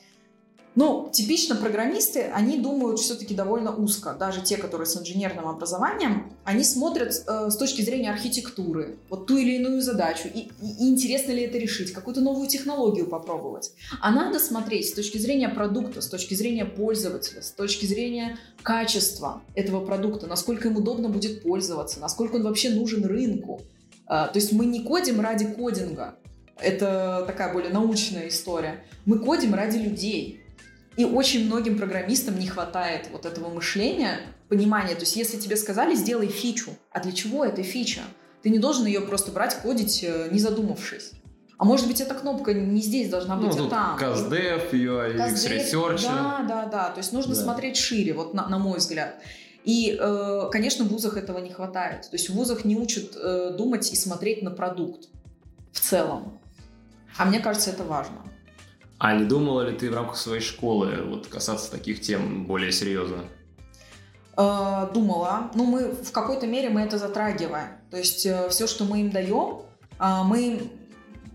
Speaker 1: ну, типично программисты, они думают все-таки довольно узко. Даже те, которые с инженерным образованием, они смотрят э, с точки зрения архитектуры, вот ту или иную задачу, и, и, интересно ли это решить, какую-то новую технологию попробовать. А надо смотреть с точки зрения продукта, с точки зрения пользователя, с точки зрения качества этого продукта, насколько им удобно будет пользоваться, насколько он вообще нужен рынку. Э, то есть мы не кодим ради кодинга, это такая более научная история. Мы кодим ради людей. И очень многим программистам не хватает вот этого мышления, понимания. То есть если тебе сказали, сделай фичу, а для чего эта фича? Ты не должен ее просто брать, кодить, э, не задумавшись. А может быть, эта кнопка не здесь должна быть, ну, а там.
Speaker 2: CastDev, UI, UX Research.
Speaker 1: Да, да, да. То есть нужно да. смотреть шире, вот на, на мой взгляд. И, э, конечно, в вузах этого не хватает. То есть в вузах не учат э, думать и смотреть на продукт в целом. А мне кажется, это важно.
Speaker 2: А не думала ли ты в рамках своей школы вот касаться таких тем более серьезно?
Speaker 1: Э, думала. Ну, мы в какой-то мере мы это затрагиваем. То есть э, все, что мы им даем, а, мы,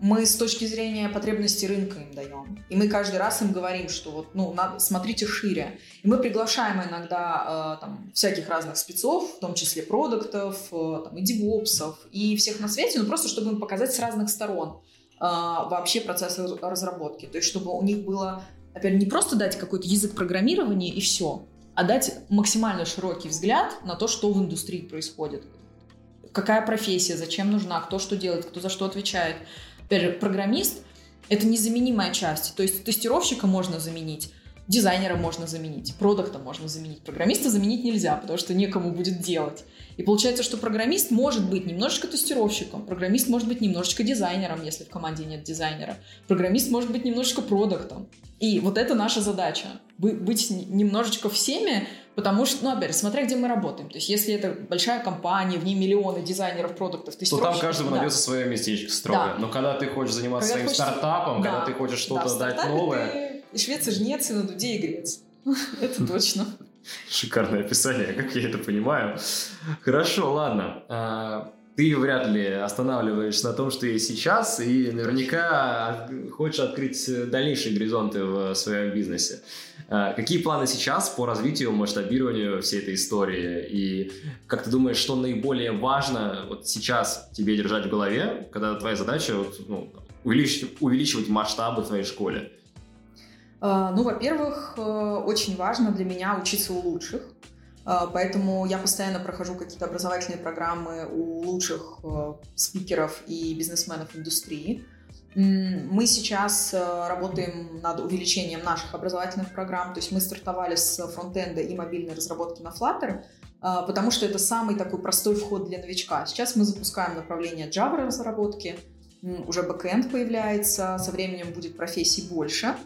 Speaker 1: мы с точки зрения потребностей рынка им даем. И мы каждый раз им говорим, что вот, ну, надо, смотрите шире. И мы приглашаем иногда э, там, всяких разных спецов, в том числе продуктов, там, и девопсов, и всех на свете, ну, просто чтобы им показать с разных сторон. А, вообще процесс разработки. То есть, чтобы у них было, опять не просто дать какой-то язык программирования и все, а дать максимально широкий взгляд на то, что в индустрии происходит. Какая профессия, зачем нужна, кто что делает, кто за что отвечает. Же, программист — это незаменимая часть. То есть тестировщика можно заменить, дизайнера можно заменить, продукта можно заменить. Программиста заменить нельзя, потому что некому будет делать. И получается, что программист может быть немножечко тестировщиком, программист может быть немножечко дизайнером, если в команде нет дизайнера, программист может быть немножечко продуктом. И вот это наша задача — быть немножечко всеми, потому что, ну, опять, смотря где мы работаем. То есть, если это большая компания, в ней миллионы дизайнеров, продуктов,
Speaker 2: То там каждому да. найдется свое местечко строго. Да. Но когда ты хочешь заниматься когда своим хочешь... стартапом, да. когда ты хочешь что-то да, дать новое... Ты
Speaker 1: и швец, и жнец, и на дуде, и грец. Это точно.
Speaker 2: Шикарное описание, как я это понимаю. Хорошо, ладно. А, ты вряд ли останавливаешься на том, что есть сейчас, и наверняка хочешь открыть дальнейшие горизонты в своем бизнесе. А, какие планы сейчас по развитию, масштабированию всей этой истории? И как ты думаешь, что наиболее важно вот сейчас тебе держать в голове, когда твоя задача вот, ну, увеличивать, увеличивать масштабы в твоей школе?
Speaker 1: А, ну, во-первых, э, очень важно для меня учиться у лучших. А, поэтому я постоянно прохожу какие-то образовательные программы у лучших э, спикеров и бизнесменов индустрии. Мы сейчас э, работаем над увеличением наших образовательных программ. То есть мы стартовали с фронтенда и мобильной разработки на Flutter, потому что это самый такой простой вход для новичка. Сейчас мы запускаем направление Java разработки, уже бэкэнд появляется, со временем будет профессий больше.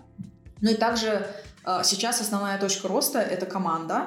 Speaker 1: Ну и также а, сейчас основная точка роста — это команда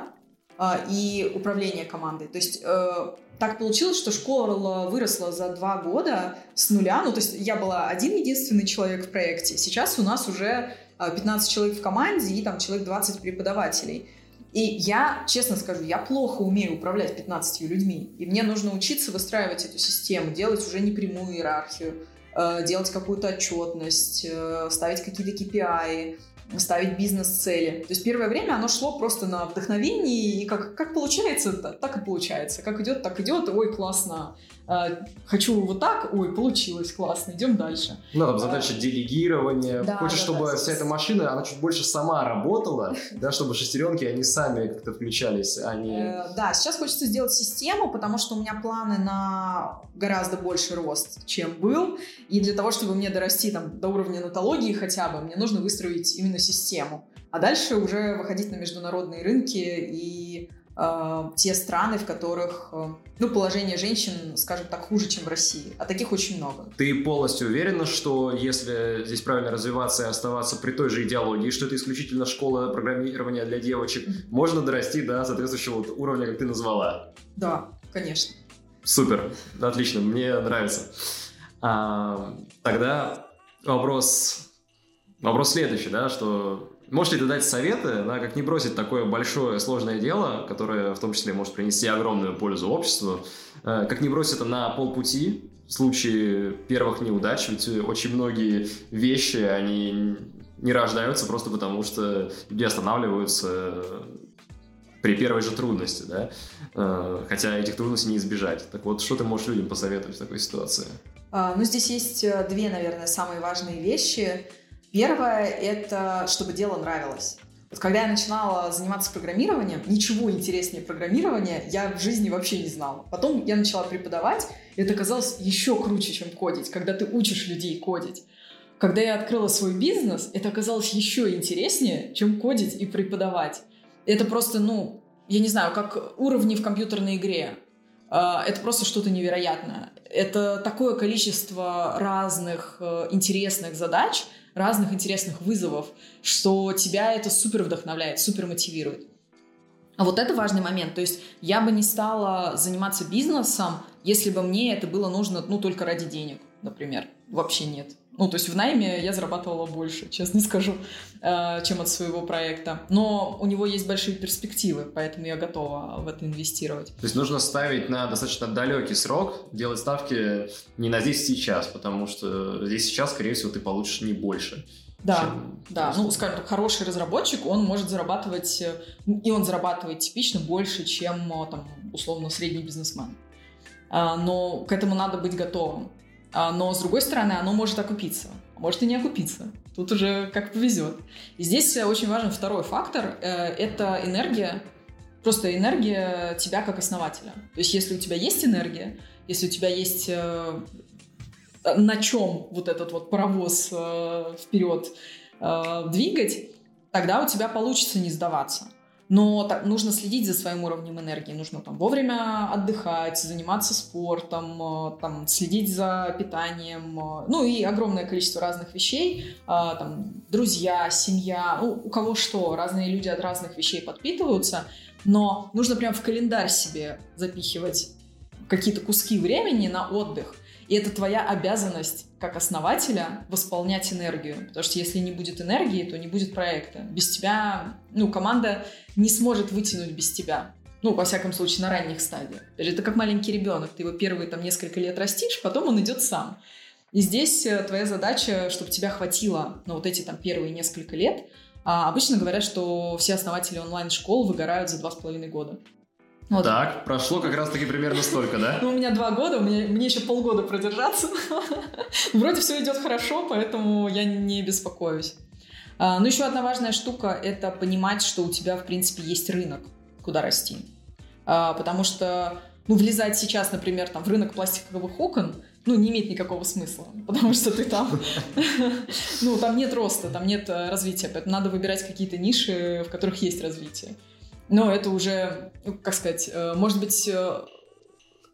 Speaker 1: а, и управление командой. То есть э, так получилось, что школа выросла за два года с нуля. Ну, то есть я была один единственный человек в проекте. Сейчас у нас уже 15 а, человек в команде и там человек 20 преподавателей. И я, честно скажу, я плохо умею управлять 15 людьми. И мне нужно учиться выстраивать эту систему, делать уже не прямую иерархию, э, делать какую-то отчетность, э, ставить какие-то KPI, ставить бизнес-цели. То есть первое время оно шло просто на вдохновении, и как, как получается, так и получается. Как идет, так идет, ой, классно. А, хочу вот так, ой, получилось, классно, идем дальше.
Speaker 2: Ну, там задача а, делегирования. Да, Хочешь, да, чтобы да, вся эта машина, она чуть больше сама работала, да, чтобы шестеренки, они сами как-то включались, они...
Speaker 1: А э, да, сейчас хочется сделать систему, потому что у меня планы на гораздо больше рост, чем был, и для того, чтобы мне дорасти там до уровня нотологии хотя бы, мне нужно выстроить именно систему. А дальше уже выходить на международные рынки и э, те страны, в которых э, ну, положение женщин, скажем так, хуже, чем в России. А таких очень много.
Speaker 2: Ты полностью уверена, что если здесь правильно развиваться и оставаться при той же идеологии, что это исключительно школа программирования для девочек, можно дорасти до соответствующего вот уровня, как ты назвала?
Speaker 1: Да, конечно.
Speaker 2: Супер, отлично, мне нравится. А, тогда вопрос, вопрос следующий, да, что Можете ли дать советы, да, как не бросить такое большое сложное дело, которое в том числе может принести огромную пользу обществу, э, как не бросить это на полпути в случае первых неудач, ведь очень многие вещи, они не рождаются просто потому, что люди останавливаются при первой же трудности, да, э, хотя этих трудностей не избежать. Так вот, что ты можешь людям посоветовать в такой ситуации?
Speaker 1: А, ну, здесь есть э, две, наверное, самые важные вещи – Первое — это чтобы дело нравилось. Вот когда я начинала заниматься программированием, ничего интереснее программирования я в жизни вообще не знала. Потом я начала преподавать, и это казалось еще круче, чем кодить, когда ты учишь людей кодить. Когда я открыла свой бизнес, это оказалось еще интереснее, чем кодить и преподавать. Это просто, ну, я не знаю, как уровни в компьютерной игре. А, это просто что-то невероятное. Это такое количество разных э, интересных задач — разных интересных вызовов, что тебя это супер вдохновляет, супер мотивирует. А вот это важный момент. То есть я бы не стала заниматься бизнесом, если бы мне это было нужно, ну, только ради денег, например. Вообще нет. Ну, то есть в найме я зарабатывала больше, честно скажу, э, чем от своего проекта. Но у него есть большие перспективы, поэтому я готова в это инвестировать.
Speaker 2: То есть нужно ставить на достаточно далекий срок, делать ставки не на здесь сейчас, потому что здесь сейчас, скорее всего, ты получишь не больше.
Speaker 1: Да, чем да. Ну, скажем так, хороший разработчик, он может зарабатывать, э, и он зарабатывает типично больше, чем, э, там, условно, средний бизнесмен. А, но к этому надо быть готовым. А, но, с другой стороны, оно может окупиться, может и не окупиться. Тут уже как повезет. И здесь очень важен второй фактор э, — это энергия, просто энергия тебя как основателя. То есть если у тебя есть энергия, если у тебя есть э, на чем вот этот вот паровоз э, вперед двигать, тогда у тебя получится не сдаваться. Но так, нужно следить за своим уровнем энергии, нужно там вовремя отдыхать, заниматься спортом, э, там, следить за питанием, э, ну и огромное количество разных вещей, э, там, друзья, семья, ну, у кого что, разные люди от разных вещей подпитываются, но нужно прям в календарь себе запихивать какие-то куски времени на отдых, и это твоя обязанность как основателя восполнять энергию. Потому что если не будет энергии, то не будет проекта. Без тебя, ну, команда не сможет вытянуть без тебя. Ну, во всяком случае, на ранних стадиях. Это как маленький ребенок. Ты его первые там несколько лет растишь, потом он идет сам. И здесь э, твоя задача, чтобы тебя хватило на вот эти там первые несколько лет. А обычно говорят, что все основатели онлайн-школ выгорают за два с половиной года.
Speaker 2: Вот. Так, прошло как раз-таки примерно столько, да?
Speaker 1: Ну, у меня два года, мне еще полгода продержаться. Вроде все идет хорошо, поэтому я не беспокоюсь. А, ну, еще одна важная штука – это понимать, что у тебя, в принципе, есть рынок, куда расти. А, потому что, ну, влезать сейчас, например, там, в рынок пластиковых окон, ну, не имеет никакого смысла, потому что ты там, ну, там нет роста, там нет э, развития, поэтому надо выбирать какие-то ниши, в которых есть развитие. Но это уже, ну, как сказать, э, может быть, э,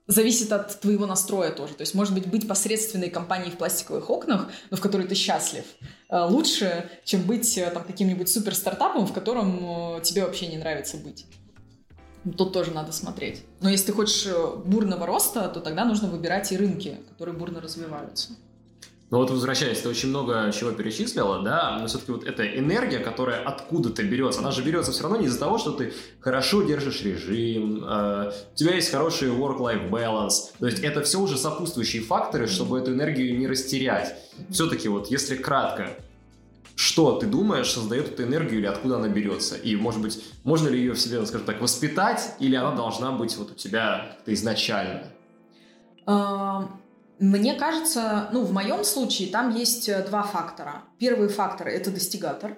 Speaker 1: зависит от твоего настроя тоже. То есть, может быть, быть посредственной компанией в пластиковых окнах, но в которой ты счастлив, э, лучше, чем быть там каким-нибудь супер стартапом, в котором тебе вообще не нравится быть. Тут тоже надо смотреть. Но если ты хочешь бурного роста, то тогда нужно выбирать и рынки, которые бурно развиваются.
Speaker 2: Но вот возвращаясь, ты очень много чего перечислила, да, но все-таки вот эта энергия, которая откуда-то берется, она же берется все равно не из-за того, что ты хорошо держишь режим, э, у тебя есть хороший work-life balance, то есть это все уже сопутствующие факторы, чтобы эту энергию не растерять. Все-таки вот, если кратко, что ты думаешь создает эту энергию или откуда она берется? И, может быть, можно ли ее в себе, скажем так, воспитать, или она должна быть вот у тебя изначально?
Speaker 1: Мне кажется, ну, в моем случае там есть э, два фактора. Первый фактор — это достигатор,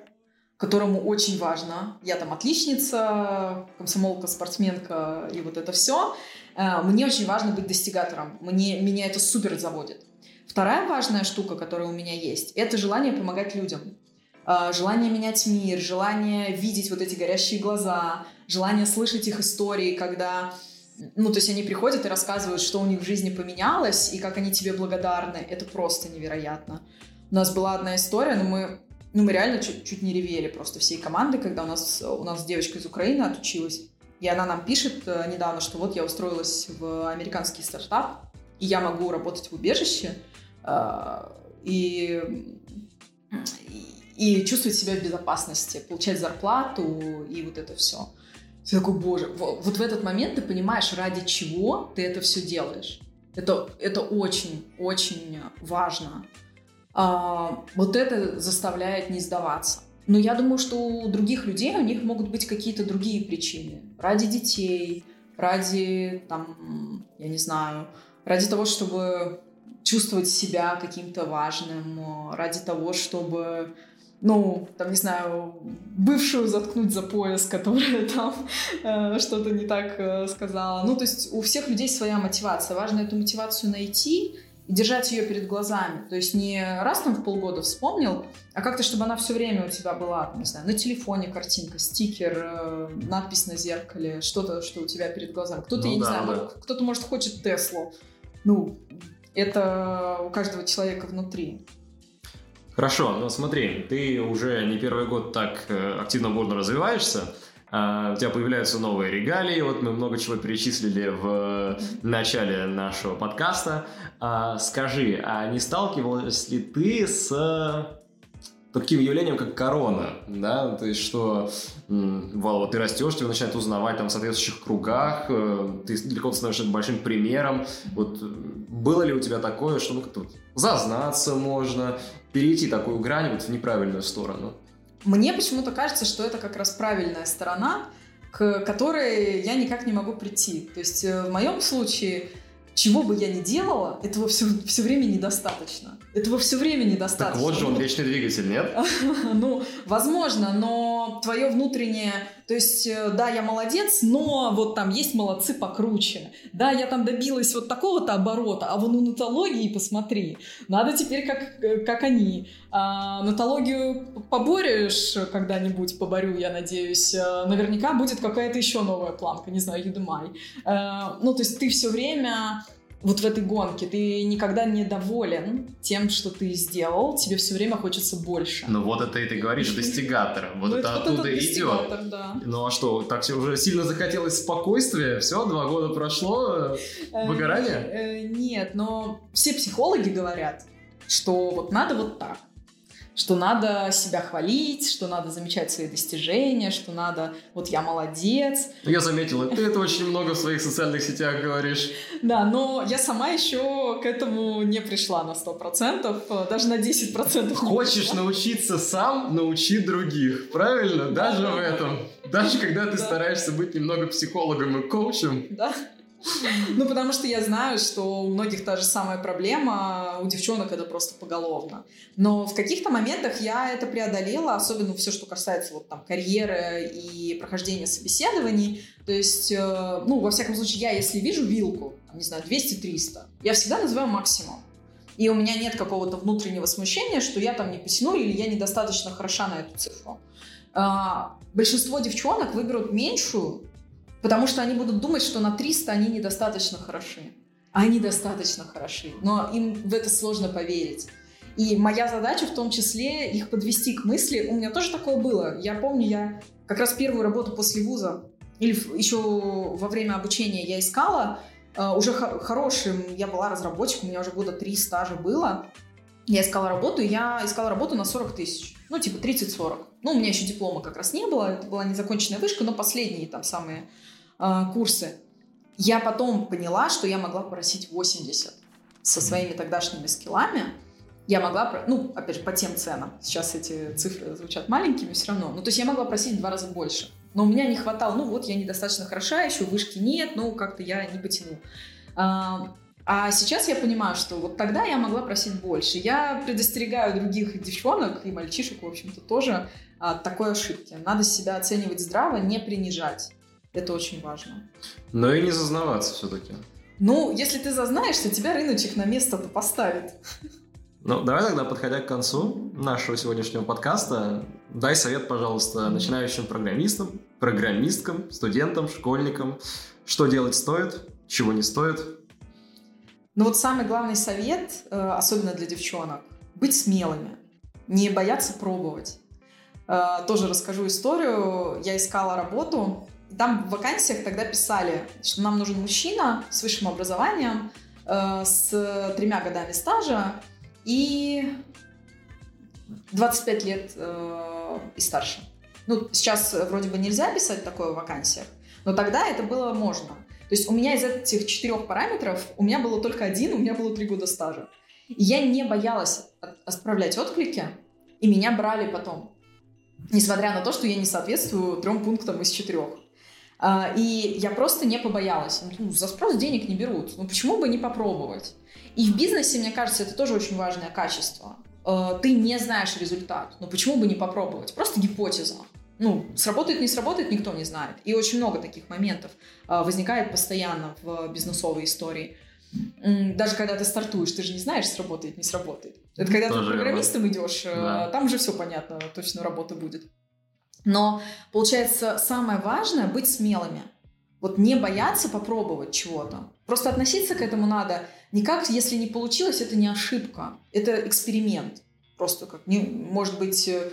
Speaker 1: которому очень важно. Я там отличница, комсомолка, спортсменка и вот это все. Э, мне очень важно быть достигатором. Мне, меня это супер заводит. Вторая важная штука, которая у меня есть, это желание помогать людям. а, желание менять мир, желание видеть вот эти горящие глаза, желание слышать их истории, когда ну, то есть они приходят и рассказывают, что у них в жизни поменялось, и как они тебе благодарны. Это просто невероятно. У нас была одна история, но мы, ну, мы реально чуть, чуть не ревели просто всей команды, когда у нас, у нас девочка из Украины отучилась. И она нам пишет э, недавно, что вот я устроилась в американский стартап, и я могу работать в убежище, э, и, и, и чувствовать себя в безопасности, получать зарплату и вот это все. Ты такой, боже, вот в этот момент ты понимаешь, ради чего ты это все делаешь. Это, это очень, очень важно. А, вот это заставляет не сдаваться. Но я думаю, что у других людей у них могут быть какие-то другие причины. Ради детей, ради, там, я не знаю, ради того, чтобы чувствовать себя каким-то важным, ради того, чтобы ну, там, не знаю, бывшую заткнуть за пояс, которая там э, что-то не так э, сказала. Ну, то есть у всех людей своя мотивация. Важно эту мотивацию найти и держать ее перед глазами. То есть не раз там в полгода вспомнил, а как-то, чтобы она все время у тебя была, не знаю, на телефоне картинка, стикер, э, надпись на зеркале, что-то, что у тебя перед глазами. Кто-то, ну, я да, не знаю, да. кто-то, может, хочет Теслу. Ну, это у каждого человека внутри.
Speaker 2: Хорошо, но смотри, ты уже не первый год так э, активно бурно развиваешься, а, у тебя появляются новые регалии, вот мы много чего перечислили в начале нашего подкаста. А, скажи, а не сталкивалась ли ты с таким явлением, как корона, да, то есть что, вау, вот ты растешь, тебя начинают узнавать там в соответствующих кругах, э, ты кого-то становишься большим примером, вот было ли у тебя такое, что ну как-то вот зазнаться можно, перейти такую грань вот в неправильную сторону?
Speaker 1: Мне почему-то кажется, что это как раз правильная сторона, к которой я никак не могу прийти. То есть э, в моем случае чего бы я ни делала, этого все, все время недостаточно. Этого все время недостаточно.
Speaker 2: Так вот же он вечный двигатель, нет?
Speaker 1: ну, возможно, но твое внутреннее... То есть, э, да, я молодец, но вот там есть молодцы покруче. Да, я там добилась вот такого-то оборота, а в нутологии посмотри. Надо теперь как, э, как они. А, нутологию поборешь когда-нибудь, поборю, я надеюсь. Э, наверняка будет какая-то еще новая планка, не знаю, Юдемай. Ну, то есть ты все время вот в этой гонке ты никогда не доволен тем, что ты сделал, тебе все время хочется больше.
Speaker 2: Ну вот это и ты говоришь, достигатор. Вот ну, это, оттуда идет.
Speaker 1: Да.
Speaker 2: Ну а что, так все уже сильно захотелось спокойствия, все, два года прошло, э, выгорание?
Speaker 1: Э, нет, но все психологи говорят, что вот надо вот так что надо себя хвалить, что надо замечать свои достижения, что надо, вот я молодец.
Speaker 2: Я заметила, ты это очень много в своих социальных сетях говоришь.
Speaker 1: Да, но я сама еще к этому не пришла на 100%, даже на 10%.
Speaker 2: Хочешь научиться сам, научи других, правильно? Даже в этом. Даже когда ты стараешься быть немного психологом и коучем.
Speaker 1: Да. Ну, потому что я знаю, что у многих та же самая проблема, у девчонок это просто поголовно. Но в каких-то моментах я это преодолела, особенно все, что касается вот там карьеры и прохождения собеседований. То есть, э, ну, во всяком случае, я если вижу вилку, там, не знаю, 200-300, я всегда называю максимум. И у меня нет какого-то внутреннего смущения, что я там не потяну или я недостаточно хороша на эту цифру. А, большинство девчонок выберут меньшую, Потому что они будут думать, что на 300 они недостаточно хороши. Они достаточно хороши. Но им в это сложно поверить. И моя задача в том числе их подвести к мысли. У меня тоже такое было. Я помню, я как раз первую работу после вуза или еще во время обучения я искала э, уже хорошим. Я была разработчиком, у меня уже года три стажа было. Я искала работу, я искала работу на 40 тысяч. Ну, типа 30-40. Ну, у меня еще диплома как раз не было. Это была незаконченная вышка, но последние там самые э, курсы. Я потом поняла, что я могла просить 80 со своими тогдашними скиллами. Я могла, ну, опять же, по тем ценам. Сейчас эти цифры звучат маленькими все равно. Ну, то есть я могла просить в два раза больше. Но у меня не хватало, ну вот, я недостаточно хороша, еще вышки нет, ну, как-то я не потяну. А, а сейчас я понимаю, что вот тогда я могла просить больше. Я предостерегаю других девчонок и мальчишек, в общем-то, тоже от такой ошибки. Надо себя оценивать здраво, не принижать. Это очень важно.
Speaker 2: Но и не зазнаваться все-таки.
Speaker 1: Ну, если ты зазнаешься, тебя рыночек на место-то поставит.
Speaker 2: Ну, давай тогда, подходя к концу нашего сегодняшнего подкаста, дай совет, пожалуйста, начинающим программистам, программисткам, студентам, школьникам, что делать стоит, чего не стоит.
Speaker 1: Ну вот самый главный совет, э, особенно для девчонок, быть смелыми, не бояться пробовать. Э, тоже расскажу историю. Я искала работу, там в вакансиях тогда писали, что нам нужен мужчина с высшим образованием, э, с тремя годами стажа, и 25 лет э, и старше. Ну, сейчас вроде бы нельзя писать такое в вакансиях, но тогда это было можно. То есть у меня из этих четырех параметров, у меня было только один, у меня было три года стажа. И я не боялась отправлять отклики, и меня брали потом. Несмотря на то, что я не соответствую трем пунктам из четырех. А, и я просто не побоялась. Ну, за спрос денег не берут. Ну почему бы не попробовать? И в бизнесе, мне кажется, это тоже очень важное качество. Э, ты не знаешь результат, но почему бы не попробовать? Просто гипотеза. Ну, сработает, не сработает, никто не знает. И очень много таких моментов э, возникает постоянно в бизнесовой истории. Даже когда ты стартуешь, ты же не знаешь, сработает, не сработает. Это когда Тоже ты программистом идешь, э, да. там уже все понятно, точно работа будет. Но, получается, самое важное быть смелыми. Вот не бояться попробовать чего-то. Просто относиться к этому надо никак, если не получилось, это не ошибка, это эксперимент. Просто как, не, может быть, э,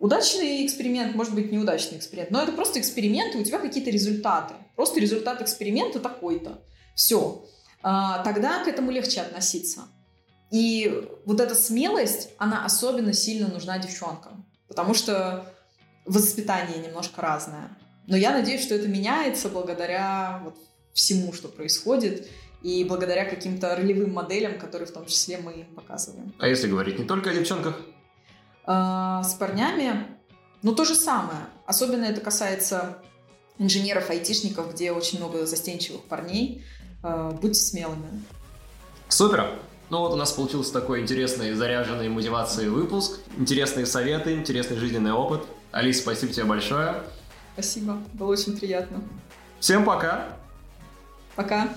Speaker 1: удачный эксперимент, может быть, неудачный эксперимент. Но это просто эксперимент, и у тебя какие-то результаты. Просто результат эксперимента такой-то. Все. А, тогда к этому легче относиться. И вот эта смелость, она особенно сильно нужна девчонкам. Потому что воспитание немножко разное. Но я надеюсь, что это меняется благодаря вот всему, что происходит, и благодаря каким-то ролевым моделям, которые в том числе мы им показываем.
Speaker 2: А если говорить не только о девчонках?
Speaker 1: А, с парнями, ну то же самое. Особенно это касается инженеров, айтишников, где очень много застенчивых парней. А, будьте смелыми.
Speaker 2: Супер! Ну вот у нас получился такой интересный, заряженный мотивацией выпуск. Интересные советы, интересный жизненный опыт. Алис, спасибо тебе большое.
Speaker 1: Спасибо, было очень приятно.
Speaker 2: Всем пока.
Speaker 1: Пока.